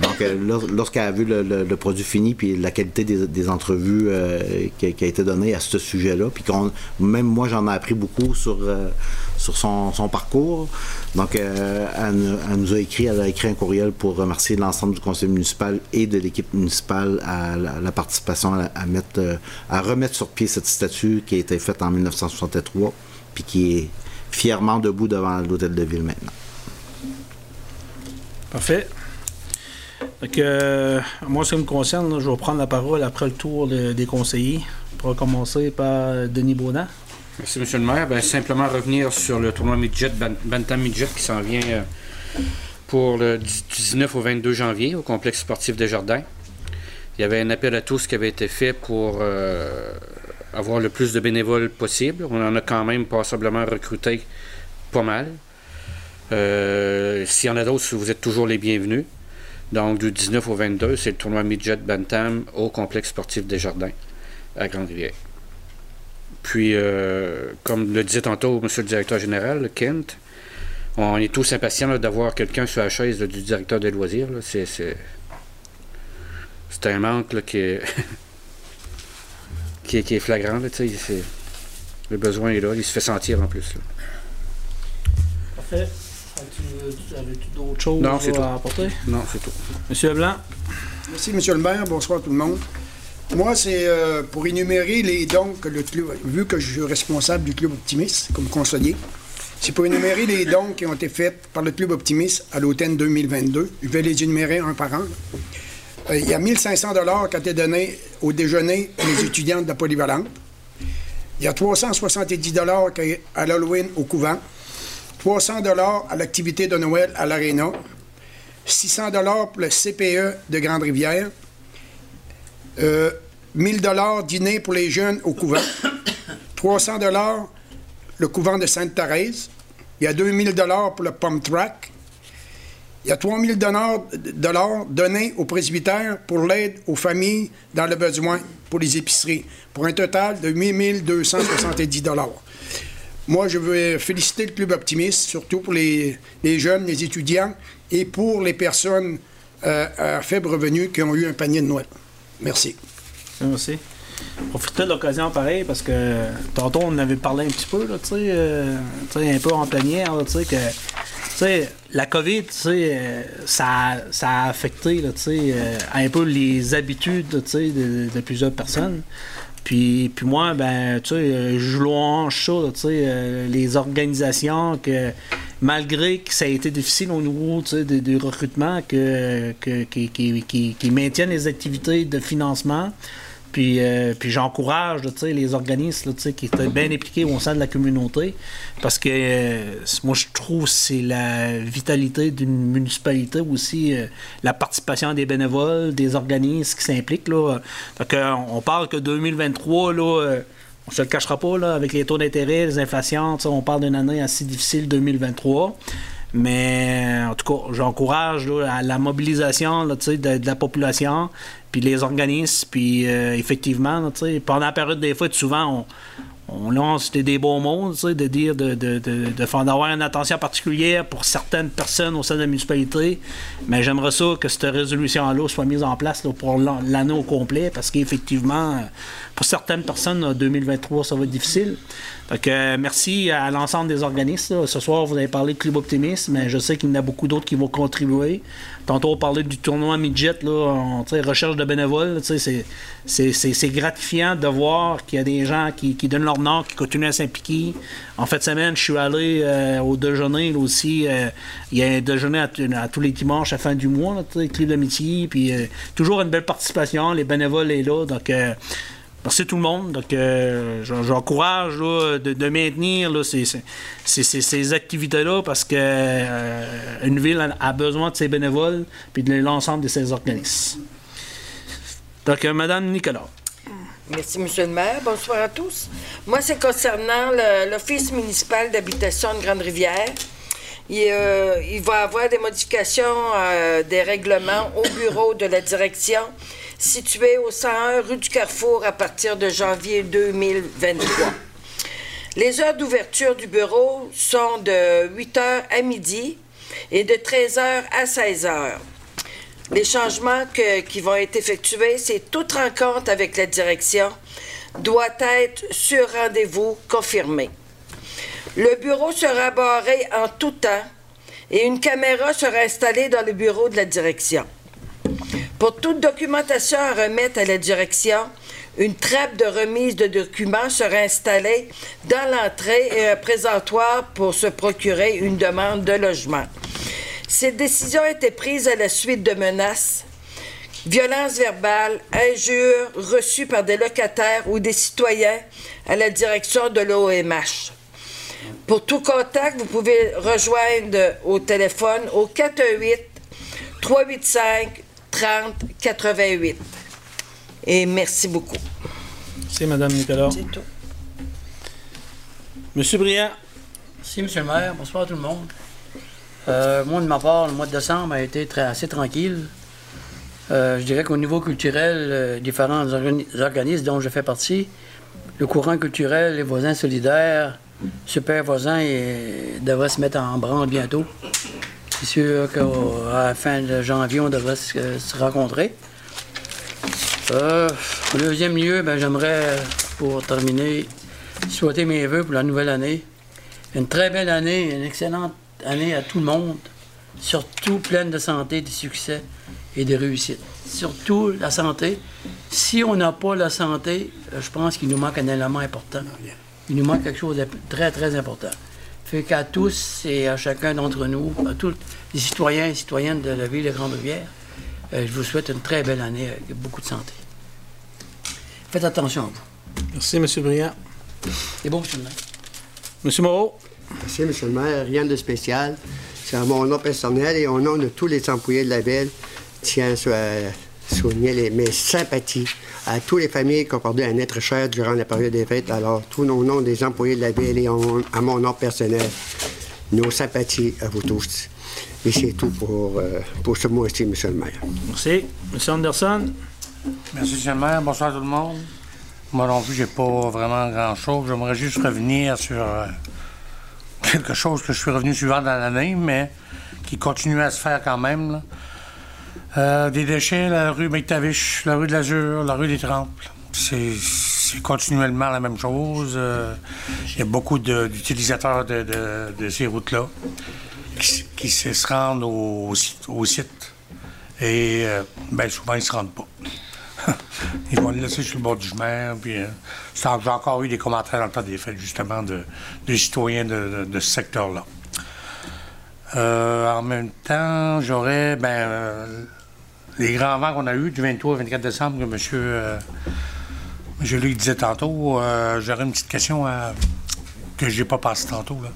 Speaker 2: Donc, lors- lorsqu'elle a vu le, le- le produit fini, puis la qualité des, entrevues euh, qui, a été donnée à ce sujet-là, puis qu'on, même moi, j'en ai appris beaucoup sur, euh, sur son, son parcours. Donc, euh, elle, nous- a écrit, elle a écrit un courriel pour remercier l'ensemble du conseil municipal et de l'équipe municipale à la, participation à, mettre, à remettre sur pied cette statue qui a été faite en 1963, puis qui est fièrement debout devant l'hôtel de ville maintenant.
Speaker 1: Parfait. Donc, euh, moi, ce qui me concerne, je vais prendre la parole après le tour de- des conseillers. On va commencer par euh, Denis Baudin.
Speaker 4: Merci, M. le maire. Ben, simplement revenir sur le tournoi midget, Ban- Bantam Midget qui s'en vient euh, pour le 10 19 au 22 janvier au complexe sportif des Jardins. Il y avait un appel à tous qui avait été fait pour avoir le plus de bénévoles possible. On en a quand même passablement recruté pas mal. S'il y en a d'autres, vous êtes toujours les bienvenus. Donc, du 19 au 22, c'est le tournoi Midget Bantam au complexe sportif des Jardins à Grande-Rivière. Puis, euh, comme le disait tantôt M. le directeur général, Kent, on est tous impatients d'avoir quelqu'un sur la chaise du directeur des loisirs. C'est, c'est, un manque là, qui, est [LAUGHS] qui, est, flagrant. le besoin est là, il se fait sentir en plus. là.
Speaker 1: Parfait. Avais-tu d'autres choses
Speaker 4: Non, c'est tout.
Speaker 1: à apporter?
Speaker 4: Non, c'est tout.
Speaker 1: Monsieur Leblanc?
Speaker 7: Merci, Monsieur le maire. Bonsoir tout le monde. Moi, c'est euh, pour énumérer les dons que le club, vu que je suis responsable du club Optimiste comme conseiller, c'est pour énumérer les dons qui ont été faits par le club Optimiste à l'automne 2022. Je vais les énumérer un par un. Euh, il y a 1500 dollars qui ont été donnés au déjeuner aux étudiants de la polyvalente. Il y a 370 dollars à l'Halloween au couvent. 300 dollars à l'activité de Noël à l'Arena. 600 dollars pour le CPE de Grande-Rivière. Euh, 1000 dollars dîner pour les jeunes au couvent. [COUGHS] 300 dollars le couvent de Sainte-Thérèse. Il y a 2000 dollars pour le pump track. Il y a 3000 dollars donnés au presbytère pour l'aide aux familles dans le besoin pour les épiceries, pour un total de 8270 dollars. Moi, je veux féliciter le Club Optimiste, surtout pour les, jeunes, les étudiants et pour les personnes euh, à faible revenu qui ont eu un panier de Noël. Merci.
Speaker 1: Merci. Profitez de l'occasion pareil parce que tantôt on avait parlé un petit peu, euh, un peu en plénière, que la COVID, euh, ça, ça a affecté, un peu les habitudes, de plusieurs personnes. Puis, puis moi, ben, tu sais, euh, je louange ça, tu sais, euh, les organisations que, malgré que ça a été difficile au niveau, tu sais, du du recrutement, que, que- qui, qui- qui- qui maintiennent les activités de financement. Puis, euh, puis j'encourage les organismes qui étaient bien impliqués au sein de la communauté parce que euh, moi je trouve que c'est la vitalité d'une municipalité aussi, euh, la participation des bénévoles, des organismes qui s'impliquent. Là. On parle que 2023, là, on se le cachera pas, là, avec les taux d'intérêt, les inflations, on parle d'une année assez difficile 2023. Mais en tout cas, j'encourage à la mobilisation de la population, puis les organismes, puis euh, effectivement, pendant la période des fêtes, souvent, on, lance des, des beaux mots, de dire de, de, de, de faire d'avoir une attention particulière pour certaines personnes au sein de la municipalité. Mais j'aimerais ça que cette résolution-là soit mise en place pour l'an- l'année au complet, parce qu'effectivement, euh, pour certaines personnes, en 2023, ça va être difficile. Fait que, euh, merci à l'ensemble des organismes. Ce soir, vous avez parlé de Club Optimiste, mais je sais qu'il y en a beaucoup d'autres qui vont contribuer. Tantôt, on parlait du tournoi midget, là, en, recherche de bénévoles. C'est, gratifiant de voir qu'il y a des gens qui, donnent leur nom, qui continuent à s'impliquer. En fin de semaine, je suis allé euh, au déjeuner aussi. euh, il y a un déjeuner à, tous les dimanches à fin du mois, Club d'amitié. Puis toujours une belle participation. Les bénévoles sont là. Donc, Merci tout le monde. Donc, euh, j'en- j'encourage de, maintenir ces, activités-là parce que euh, une ville a, besoin de ses bénévoles puis de l'ensemble de ses organismes. Donc, euh, Madame Nicolas.
Speaker 8: Merci, Monsieur le maire. Bonsoir à tous. Moi, c'est concernant l'Office municipal d'habitation de Grande-Rivière. Il, euh, il va y avoir des modifications des règlements au bureau de la direction situé au 101 rue du Carrefour à partir de janvier 2023. Les heures d'ouverture du bureau sont de 8 h à midi et de 13 h à 16 h. Les changements qui vont être effectués, c'est toute rencontre avec la direction doit être sur rendez-vous confirmé. Le bureau sera barré en tout temps et une caméra sera installée dans le bureau de la direction. Pour toute documentation à remettre à la direction, une trappe de remise de documents sera installée dans l'entrée et un présentoir pour se procurer une demande de logement. Cette décision a été prise à la suite de menaces, violences verbales, injures reçues par des locataires ou des citoyens à la direction de l'OMH. Pour tout contact, vous pouvez rejoindre au téléphone au 418 385 30 88. Et merci beaucoup.
Speaker 1: C'est Madame Nicolas.
Speaker 8: C'est tout.
Speaker 1: Monsieur Briand.
Speaker 5: Merci, M. le maire. Bonsoir à tout le monde. Euh, moi, de ma part, le mois de décembre a été très, assez tranquille. Euh, je dirais qu'au niveau culturel, euh, différents organi- organismes dont je fais partie, le courant culturel, les voisins solidaires, super voisins, et, devraient se mettre en branle bientôt. C'est sûr qu'à la fin de janvier, on devrait se, se rencontrer. Euh, en deuxième lieu, ben, j'aimerais, pour terminer, souhaiter mes voeux pour la nouvelle année. Une très belle année, une excellente année à tout le monde, surtout pleine de santé, de succès et de réussite. Surtout la santé. Si on n'a pas la santé, euh, je pense qu'il nous manque un élément important. Il nous manque quelque chose de très, très important. Fait qu'à tous et à chacun d'entre nous, à tous les citoyens et citoyennes de la ville de Grande-Rivière, euh, je vous souhaite une très belle année avec beaucoup de santé. Faites attention à vous.
Speaker 1: Merci, Monsieur Briand.
Speaker 5: C'est bon, monsieur le maire.
Speaker 1: Monsieur Moreau.
Speaker 9: Merci, M. le maire. Rien de spécial. C'est à mon nom personnel et au nom de tous les employés de la ville, tiens à souligner les- mes sympathies à toutes les familles qui ont perdu un être cher durant la période des fêtes. Alors, tout au nom des employés de la ville et à mon nom personnel, nos sympathies à vous tous. Et c'est tout pour, euh, pour ce mois-ci, M. le maire.
Speaker 1: Merci. Monsieur Anderson.
Speaker 10: Merci, M. le maire. Bonsoir à tout le monde. Moi non plus, j'ai pas vraiment grand-chose. J'aimerais juste revenir sur euh, quelque chose que je suis revenu souvent dans l'année, mais qui continue à se faire quand même. là. Euh, des déchets, la rue McTavish, la rue de l'Azur, la rue des Temples. C'est continuellement la même chose. Euh, Il y a beaucoup d'utilisateurs de, ces routes-là. qui, se rendre au, site-. Et euh, ben, souvent, ils ne se rendent pas. [LAUGHS] ils vont le laisser sur le bord du chemin. J'ai encore eu des commentaires dans le temps des fêtes, justement, de, citoyens de ce secteur-là. Euh, en même temps, j'aurais ben, euh, les grands vents qu'on a eus du 23 au 24 décembre que monsieur, euh, monsieur Luc disait tantôt. euh, j'aurais une petite question à- que je n'ai pas passée tantôt là,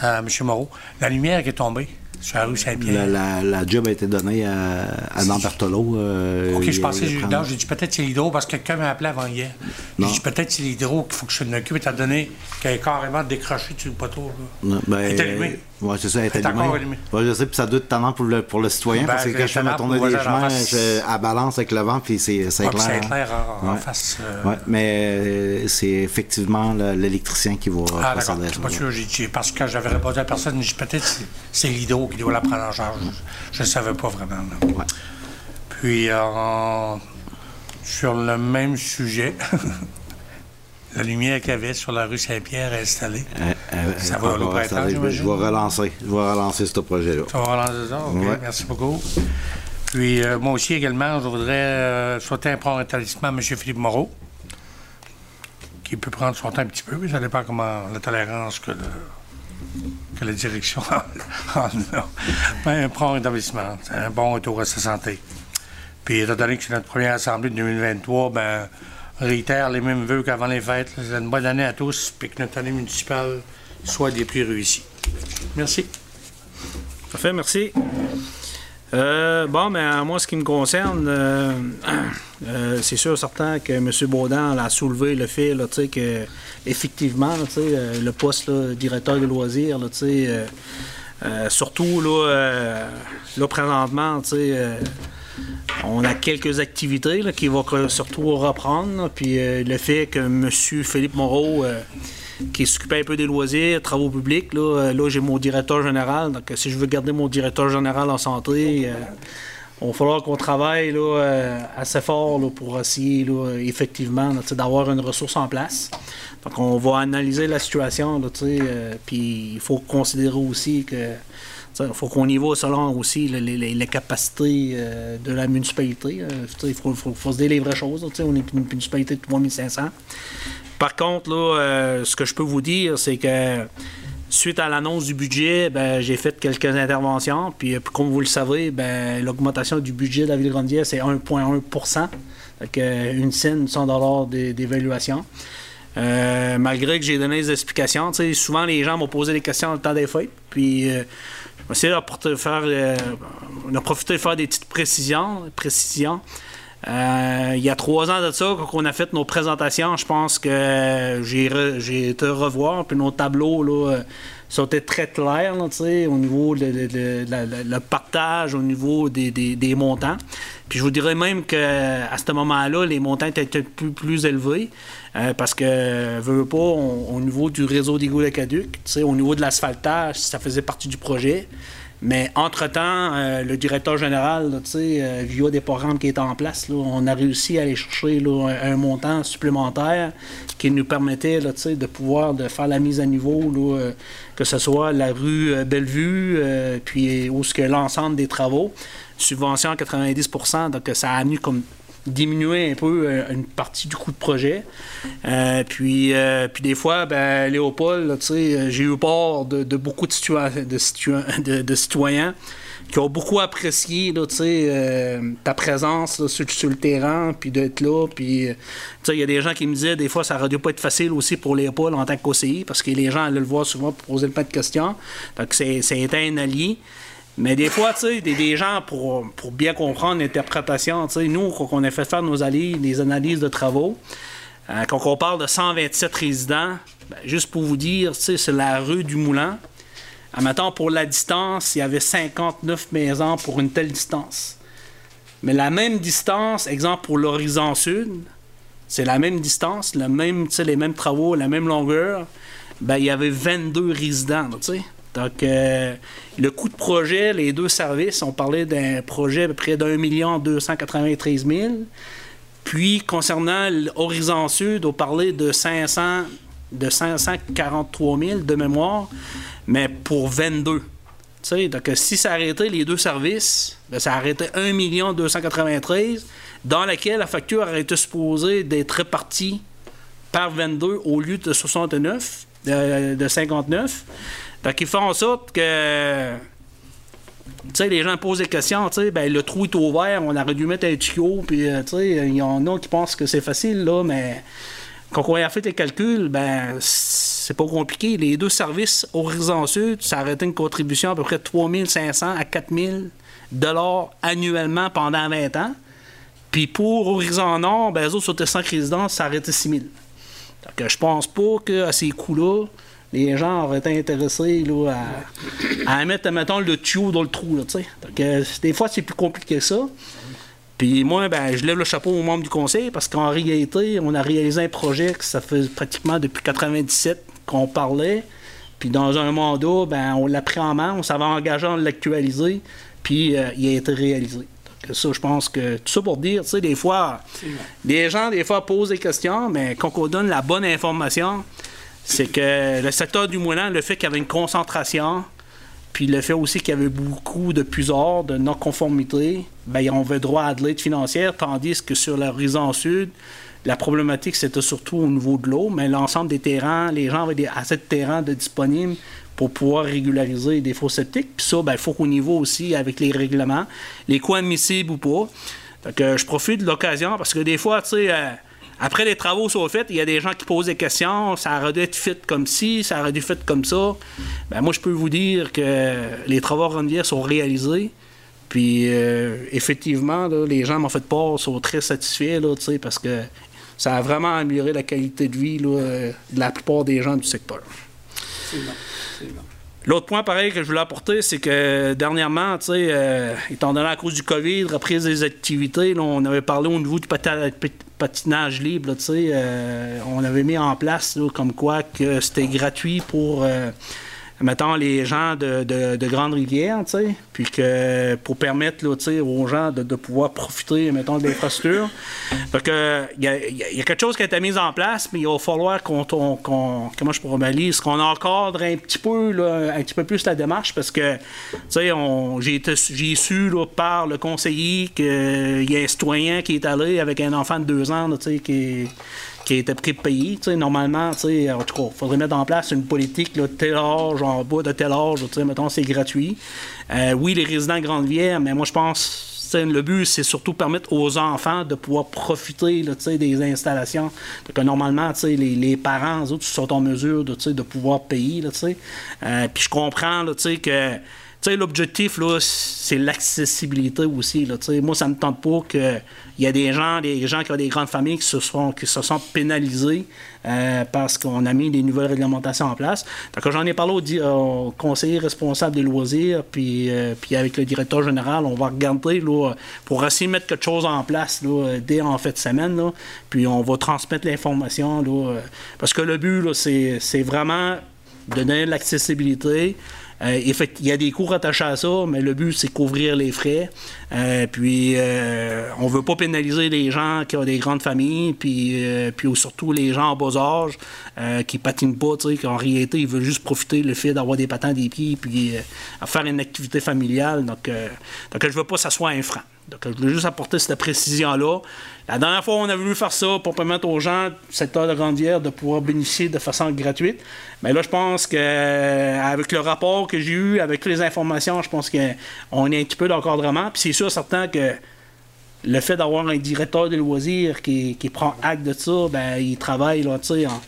Speaker 10: à M. Moreau. La lumière qui est tombée sur la rue Saint-Pierre.
Speaker 2: la- la job a été donnée à, à Dan Berthelot. euh,
Speaker 10: OK, je pensais, j'ai
Speaker 2: prend-
Speaker 10: non, j'ai dit peut-être c'est l'hydro parce que quelqu'un m'a appelé avant hier. J'ai dit peut-être c'est l'hydro qu'il faut que je m'en occupe, étant donné qu'elle est carrément décrochée sur le poteau. là.
Speaker 2: Non, ben,
Speaker 10: Elle est allumée.
Speaker 2: Ouais, c'est ça, elle est allumée. Ouais, je sais, puis ça doit être tendant pour le, pour le citoyen,
Speaker 10: Ben,
Speaker 2: parce que quand je fais ma tournée des
Speaker 10: face.
Speaker 2: je, à balance avec le vent, puis c'est c'est
Speaker 10: Ouais, puis
Speaker 2: clair.
Speaker 10: c'est clair en, en face. euh,
Speaker 2: mais euh, c'est effectivement le- l'électricien qui va
Speaker 10: Ah, d'accord. suis pas sûr. J'ai parce que j'avais répondu à personne, j'ai peut-être c'est- c'est l'hydro qui doit la prendre en charge. Je ne savais pas vraiment. Puis, euh, sur le même sujet, [LAUGHS] la lumière qu'il y avait sur la rue Saint-Pierre est installée.
Speaker 2: Euh, euh,
Speaker 10: Ça va printemps,
Speaker 2: installé. je, vais, je
Speaker 10: j'imagine?
Speaker 2: vais relancer. Je vais relancer ce projet-là.
Speaker 10: Ça va relancer ça? OK,
Speaker 2: Ouais.
Speaker 10: merci beaucoup. Puis, euh, moi aussi, également, je voudrais euh, souhaiter un prompt rétablissement à M. Philippe Moreau, qui peut prendre son temps un petit peu, mais ça dépend comment la tolérance que, le- que la direction [LAUGHS] en a. Mais un rétablissement, c'est un bon retour à sa santé. Puis, étant donné que c'est notre première assemblée de 2023, ben, réitère les mêmes vœux qu'avant les fêtes. une bonne année à tous, puis que notre année municipale soit des plus réussies. Merci.
Speaker 1: Parfait, merci. Euh, bon, mais moi, ce qui me concerne, euh, [CLEARS THROAT] euh, c'est sûr certain que M. Baudin a soulevé le fait, là, que effectivement, le poste directeur de loisirs, là, surtout là, là, présentement, tu sais, on a quelques activités là, qui vont surtout reprendre. puis euh, le fait que M. Philippe Moreau, euh, qui s'occupait un peu des loisirs, travaux publics, là, euh, j'ai mon directeur général. Donc, si je veux garder mon directeur général en santé, il va falloir qu'on travaille assez fort pour essayer là, effectivement d'avoir une ressource en place. Donc, on va analyser la situation. puis il faut considérer aussi que il faut qu'on y va selon aussi le- les, capacités euh, de la municipalité. euh, Il faut, se dire les vraies choses. On est une municipalité de 3500. Par contre, là, euh, ce que je peux vous dire, c'est que suite à l'annonce du budget, ben, j'ai fait quelques interventions. Puis, comme vous le savez, ben, l'augmentation du budget de la Ville-Grandière, c'est 1,1 Fait que, euh, Une scène, 100 dollars d'é- d'évaluation. Malgré que j'ai donné des explications, souvent les gens m'ont posé des questions le temps des fêtes. Puis, vais faire, euh, on a profité de faire des petites précisions. Euh, il y a trois ans de ça, quand on a fait nos présentations, je pense que j'ai été revoir, puis nos tableaux là, euh, sont été très clairs là, au niveau de, le partage, au niveau des, des- montants. Puis je vous dirais même qu'à ce moment-là, les montants étaient plus, plus élevés. euh, parce que, veux, pas, au niveau du réseau d'égouts de Caduc, au niveau de l'asphaltage, ça faisait partie du projet. Mais entre-temps, euh, le directeur général, euh, via des programmes qui étaient en place, on a réussi à aller chercher un, montant supplémentaire qui nous permettait de pouvoir de faire la mise à niveau, euh, que ce soit la rue Bellevue, puis où ce que l'ensemble des travaux, subvention à 90% donc ça a amené comme diminuer un peu euh, une partie du coût de projet. Euh, puis, euh, puis des fois, ben, Léopold, j'ai eu peur de, de beaucoup de, de, de- citoyens qui ont beaucoup apprécié ta présence sur, sur le terrain, puis d'être là. Il y a des gens qui me disaient, des fois, ça aurait dû pas être facile aussi pour Léopold en tant qu'OCI, parce que les gens allaient le voir souvent pour poser le pas de questions. Donc, c'est, un allié. Mais des fois, tu sais, des, gens, pour, pour bien comprendre l'interprétation, tu sais, nous, quand on a fait faire nos des analyses de travaux, euh, quand on parle de 127 résidents, ben, juste pour vous dire, tu sais, c'est la rue du Moulin. Admettons, pour la distance, il y avait 59 maisons pour une telle distance. Mais la même distance, exemple pour l'horizon sud, c'est la même distance, le même, les mêmes travaux, la même longueur, ben, il y avait 22 résidents, tu sais. Donc, euh, le coût de projet, les deux services, on parlait d'un projet peu près d'un million 293 000. Puis, concernant l'Horizon Sud, on parlait de 500, de 543 000 de mémoire, mais pour 22. tu sais. Donc, si ça arrêtait les deux services, ben, ça arrêtait 1 293 dans laquelle la facture aurait été supposée d'être répartie par 22 au lieu de 69, de, de 59. Fait qu'ils font en sorte que tu sais, les gens posent des questions, tu sais, ben, le trou est ouvert, on aurait dû mettre un tuyau, puis, euh, tu sais, il y en a qui pensent que c'est facile, là, mais quand on a fait les calculs, ben, c'est pas compliqué. Les deux services Horizon Sud, ça aurait été une contribution à peu près de 3500 à 4000 dollars annuellement pendant 20 ans. Puis pour Horizon Nord, ben, eux autres, sur tes 5 résidences, ça aurait été 6000. Donc, je pense pas qu'à ces coûts-là, les gens auraient été intéressés là, à, à mettre, mettons, le tuyau dans le trou. Là. Donc, euh, des fois, c'est plus compliqué que ça. Puis moi, ben, je lève le chapeau aux membres du conseil parce qu'en réalité, on a réalisé un projet que ça fait pratiquement depuis 97 qu'on parlait. Puis dans un mandat, ben, on l'a pris en main, on s'avait engagé à l'actualiser, puis euh, il a été réalisé. Donc, ça, je pense que tout ça pour dire, tu sais, des fois, les gens, des fois, posent des questions, mais quand on donne la bonne information, c'est que le secteur du moulin, le fait qu'il y avait une concentration, puis le fait aussi qu'il y avait beaucoup de puisards, de non-conformité, ben, on avait droit à de l'aide financière, tandis que sur l'horizon sud, la problématique, c'était surtout au niveau de l'eau, mais l'ensemble des terrains, les gens avaient assez de terrains de disponibles pour pouvoir régulariser des faux sceptiques. Puis ça, ben, il faut qu'au niveau aussi, avec les règlements, les coûts admissibles ou pas. Donc, euh, je profite de l'occasion parce que des fois, tu sais, euh, après les travaux sont faits, il y a des gens qui posent des questions. Ça aurait dû être fait comme ci, ça aurait dû être fait comme ça. Ben, moi, je peux vous dire que les travaux Renvière sont réalisés. Puis, euh, effectivement, là, les gens m'ont fait part, sont très satisfaits, là, parce que ça a vraiment amélioré la qualité de vie là, euh, de la plupart des gens du secteur.
Speaker 5: C'est bon. C'est bon.
Speaker 1: L'autre point, pareil, que je voulais apporter, c'est que dernièrement, tu sais, euh, étant donné à cause du COVID, reprise des activités, là, on avait parlé au niveau du patinage libre, euh, on avait mis en place, comme quoi, que c'était gratuit pour, euh, mettons, les gens de, de, de Grande-Rivière, tu sais, puis que pour permettre, aux gens de, pouvoir profiter, mettons, de l'infrastructure. Que, il y a, quelque chose qui a été mis en place, mais il va falloir qu'on, qu'on- comment je qu'on encadre un petit peu, là, un petit peu plus la démarche, parce que, tu sais, j'ai, j'ai su, par le conseiller qu'il y a un citoyen qui est allé avec un enfant de deux ans, tu sais, qui qui était sais, normalement, en tout cas, il faudrait mettre en place une politique là, de tel âge, en bas de tel âge, mettons, c'est gratuit. Euh, oui, les résidents de Grande-Vière, mais moi, je pense le but, c'est surtout permettre aux enfants de pouvoir profiter là, des installations. Euh, normalement, les, les parents, eux sont en mesure de, de pouvoir payer. Euh, Puis je comprends là, que sais, l'objectif, là, c'est l'accessibilité aussi. Là, moi, ça me tente pas qu'il y a des gens, des gens qui ont des grandes familles qui se sont, qui se pénalisés euh, parce qu'on a mis des nouvelles réglementations en place. Donc, j'en ai parlé au, conseiller responsable des loisirs, puis, euh, puis avec le directeur général, on va regarder là, pour essayer de mettre quelque chose en place là, dès en fait de semaine. Là, puis on va transmettre l'information. Euh, parce que le but, c'est vraiment donner l'accessibilité. Euh, il y a des coûts rattachés à ça, mais le but, c'est couvrir les frais. Euh, puis, euh, on veut pas pénaliser les gens qui ont des grandes familles, puis, puis surtout les gens en bas âge qui patinent pas, sais, qu'en réalité, ils veulent juste profiter le fait d'avoir des patins des pieds, puis faire une activité familiale. Donc, donc je veux pas que ça soit un frein. Donc, je voulais juste apporter cette précision-là. La dernière fois, on a voulu faire ça pour permettre aux gens du secteur de Grandière de pouvoir bénéficier de façon gratuite. Mais là, je pense que avec le rapport que j'ai eu, avec les informations, je pense qu'on est un petit peu d'encadrement. Puis c'est sûr, certain que le fait d'avoir un directeur de loisirs qui, qui prend acte de ça, ben, il travaille là, en,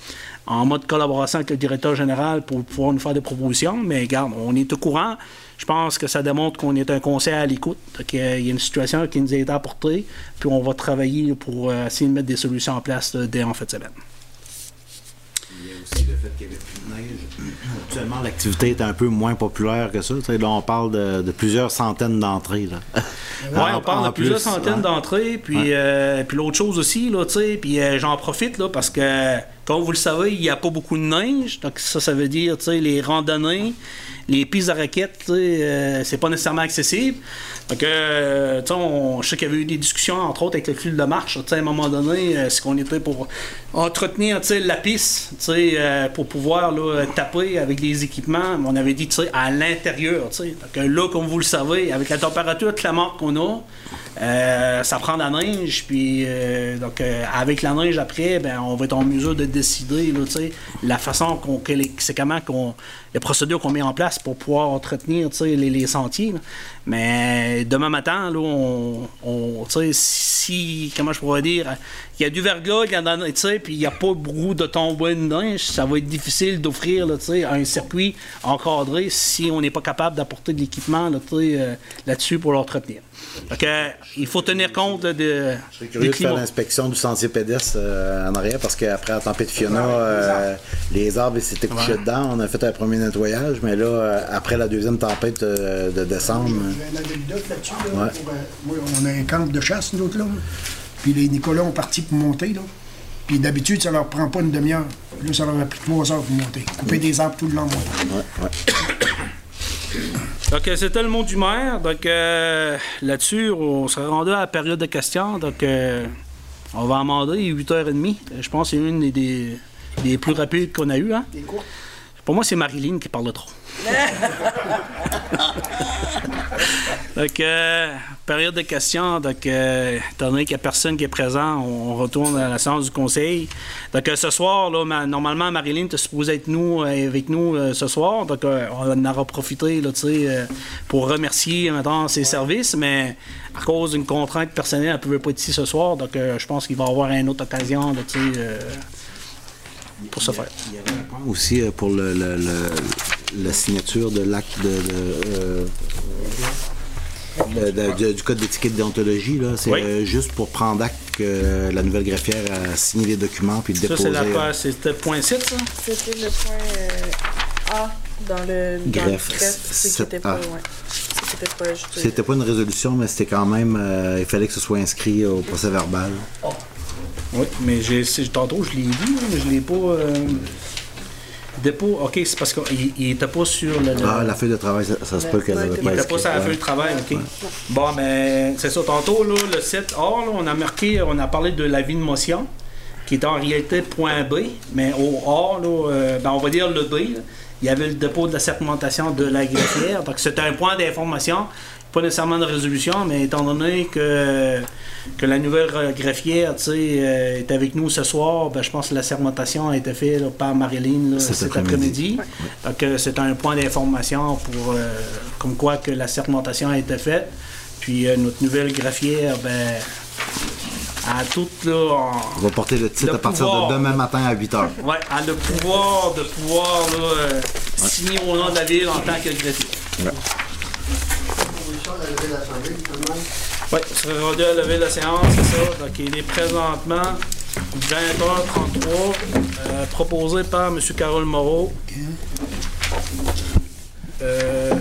Speaker 1: en mode collaboration avec le directeur général pour pouvoir nous faire des propositions. Mais regarde, on est au courant. Je pense que ça démontre qu'on est un conseil à l'écoute, qu'il y a une situation qui nous a été apportée, puis on va travailler pour euh, essayer de mettre des solutions en place là, dès en fait de semaine.
Speaker 2: Il y a aussi le fait qu'il n'y avait plus de neige. Actuellement, l'activité est un peu moins populaire que ça. Là, on parle de, de plusieurs centaines d'entrées.
Speaker 1: Oui, on parle de plusieurs
Speaker 2: plus,
Speaker 1: centaines
Speaker 2: hein.
Speaker 1: d'entrées. Puis, euh, puis l'autre chose aussi, là, puis euh, j'en profite là, parce que, comme vous le savez, il n'y a pas beaucoup de neige. Donc, ça, ça veut dire, tu sais, les randonnées, les pistes de raquettes, euh, c'est pas nécessairement accessible. Que, euh, je sais qu'il y avait eu des discussions, entre autres, avec le club de marche. À un moment donné, euh, c'est qu'on était pour entretenir, la piste, euh, pour pouvoir là, taper avec des équipements. On avait dit, à l'intérieur, que là, comme vous le savez, avec la température clamante qu'on a, euh, ça prend de la neige, puis euh, donc avec la neige après, ben, on va être en mesure de décider la façon qu'on, c'est comment qu'on, les procédures qu'on met en place pour pouvoir entretenir les, sentiers. Mais demain matin, là, on, on- si, comment je pourrais dire, il y a du verglas, il y en a, tu sais, puis il n'y a pas beaucoup de tombées de neige, ça va être difficile d'offrir là, tu sais, un circuit encadré si on n'est pas capable d'apporter de l'équipement là, tu sais, euh, là-dessus pour l'entretenir. Fait que, il faut tenir compte là, de,
Speaker 2: Je suis
Speaker 1: du
Speaker 2: curieux de faire l'inspection du sentier pédestre euh, en arrière parce qu'après la tempête Fiona, euh, les arbres ils s'étaient couchés dedans. On a fait un premier nettoyage, mais là, euh, après la deuxième tempête euh, de décembre,
Speaker 7: J'ai une anecdote là-dessus. Là,
Speaker 2: Ouais.
Speaker 7: pour, euh, moi, on a un camp de chasse, nous autres, là. Puis les Nicolas ont parti pour monter, là. Puis d'habitude, ça leur prend pas une demi-heure. Là, ça leur a pris trois heures pour monter. Couper des arbres tout le lendemain.
Speaker 2: ouais, ouais.
Speaker 1: Donc, c'était le mot du maire. Donc, euh, là-dessus, on serait rendu à la période de questions. Donc, euh, on va amender 8h30. Euh, Je pense que c'est une des, des, des plus rapides qu'on a eues. Hein? Pour moi, c'est Marilyn qui parle trop. [LAUGHS] donc, euh, période de questions. Donc, euh, étant donné qu'il n'y a personne qui est présent, on retourne à la séance du conseil. Donc, euh, ce soir, là, ma- normalement, Marilyn était supposée être nous, euh, avec nous euh, ce soir. Donc, on en aura profité là, pour remercier maintenant ses services. Mais à cause d'une contrainte personnelle, elle ne pouvait pas être ici ce soir. Donc, je pense qu'il va y avoir une autre occasion là, pour ce faire.
Speaker 2: Il y avait un point aussi pour le, le- le- la signature de l'acte de. de, de- de- de- du code d'étiquette et déontologie, là, c'est
Speaker 1: Oui.
Speaker 2: euh, juste pour prendre acte que la nouvelle greffière a signé les documents puis le
Speaker 1: Ça,
Speaker 2: déposer.
Speaker 1: c'est la
Speaker 2: euh,
Speaker 1: c'était le point 7, ça?
Speaker 6: C'était le point euh, A dans le
Speaker 2: Greffe,
Speaker 6: le greffe, c'est qui était pas,
Speaker 2: 7A.
Speaker 6: ouais. C'était pas
Speaker 2: pas une résolution, mais c'était quand même. euh, il fallait que ce soit inscrit au procès verbal.
Speaker 1: Oui, mais j'ai, tantôt, je l'ai vu, mais je l'ai pas. euh, dépôt, ok, c'est parce qu'il il était pas sur le. le-
Speaker 2: Ah, la feuille de travail, ça, ça se peut qu'elle
Speaker 6: Ouais,
Speaker 2: avait
Speaker 6: il
Speaker 1: il
Speaker 2: pas
Speaker 1: pas sur la feuille de travail, ok. Bon, mais c'est ça, tantôt, là, le 7 A, là, on a marqué, on a parlé de l'avis de motion, qui est en réalité point B, mais au A, là, euh, ben, on va dire le B, là, il y avait le dépôt de la sermentation de la greffière, donc c'était un point d'information, pas nécessairement de résolution, mais étant donné que, que la nouvelle greffière, tu sais, euh, est avec nous ce soir, ben, je pense que la sermentation a été faite là, par Marilyn là,
Speaker 2: Cet
Speaker 1: cet
Speaker 2: après-midi.
Speaker 1: Donc, c'est un point d'information pour euh, comme quoi que la sermentation a été faite. Puis euh, notre nouvelle greffière, ben, a toute là, en-
Speaker 2: On va porter le titre
Speaker 1: Le
Speaker 2: à partir
Speaker 1: pouvoir.
Speaker 2: de demain matin à 8 h.
Speaker 1: ouais, a le pouvoir de pouvoir là, euh, signer au nom de la ville en tant que greffier. Oui, serait rendu à lever la séance, c'est ça. Donc, il est présentement 20h33, euh, proposé par M. Carole Moreau. Euh,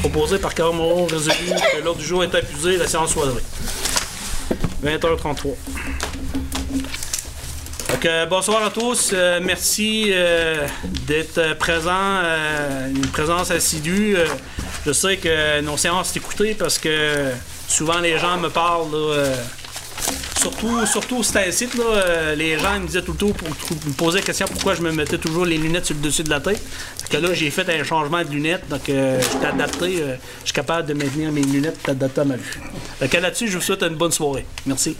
Speaker 1: proposé par Carole Moreau, résolu que l'ordre du jour est abusé, la séance soit levée. 20h33. Donc, bonsoir à tous. Euh, merci d'être présents. euh, une présence assidue. Je sais que nos séances écoutées parce que souvent les gens me parlent. euh, surtout, surtout c'était là, euh, les gens me disaient tout le temps pour, me poser la question pourquoi je me mettais toujours les lunettes sur le dessus de la tête. Fait que là, j'ai fait un changement de lunettes, donc euh, je suis adapté. euh, je suis capable de maintenir mes lunettes adaptées à ma vue. Donc là-dessus, je vous souhaite une bonne soirée. Merci.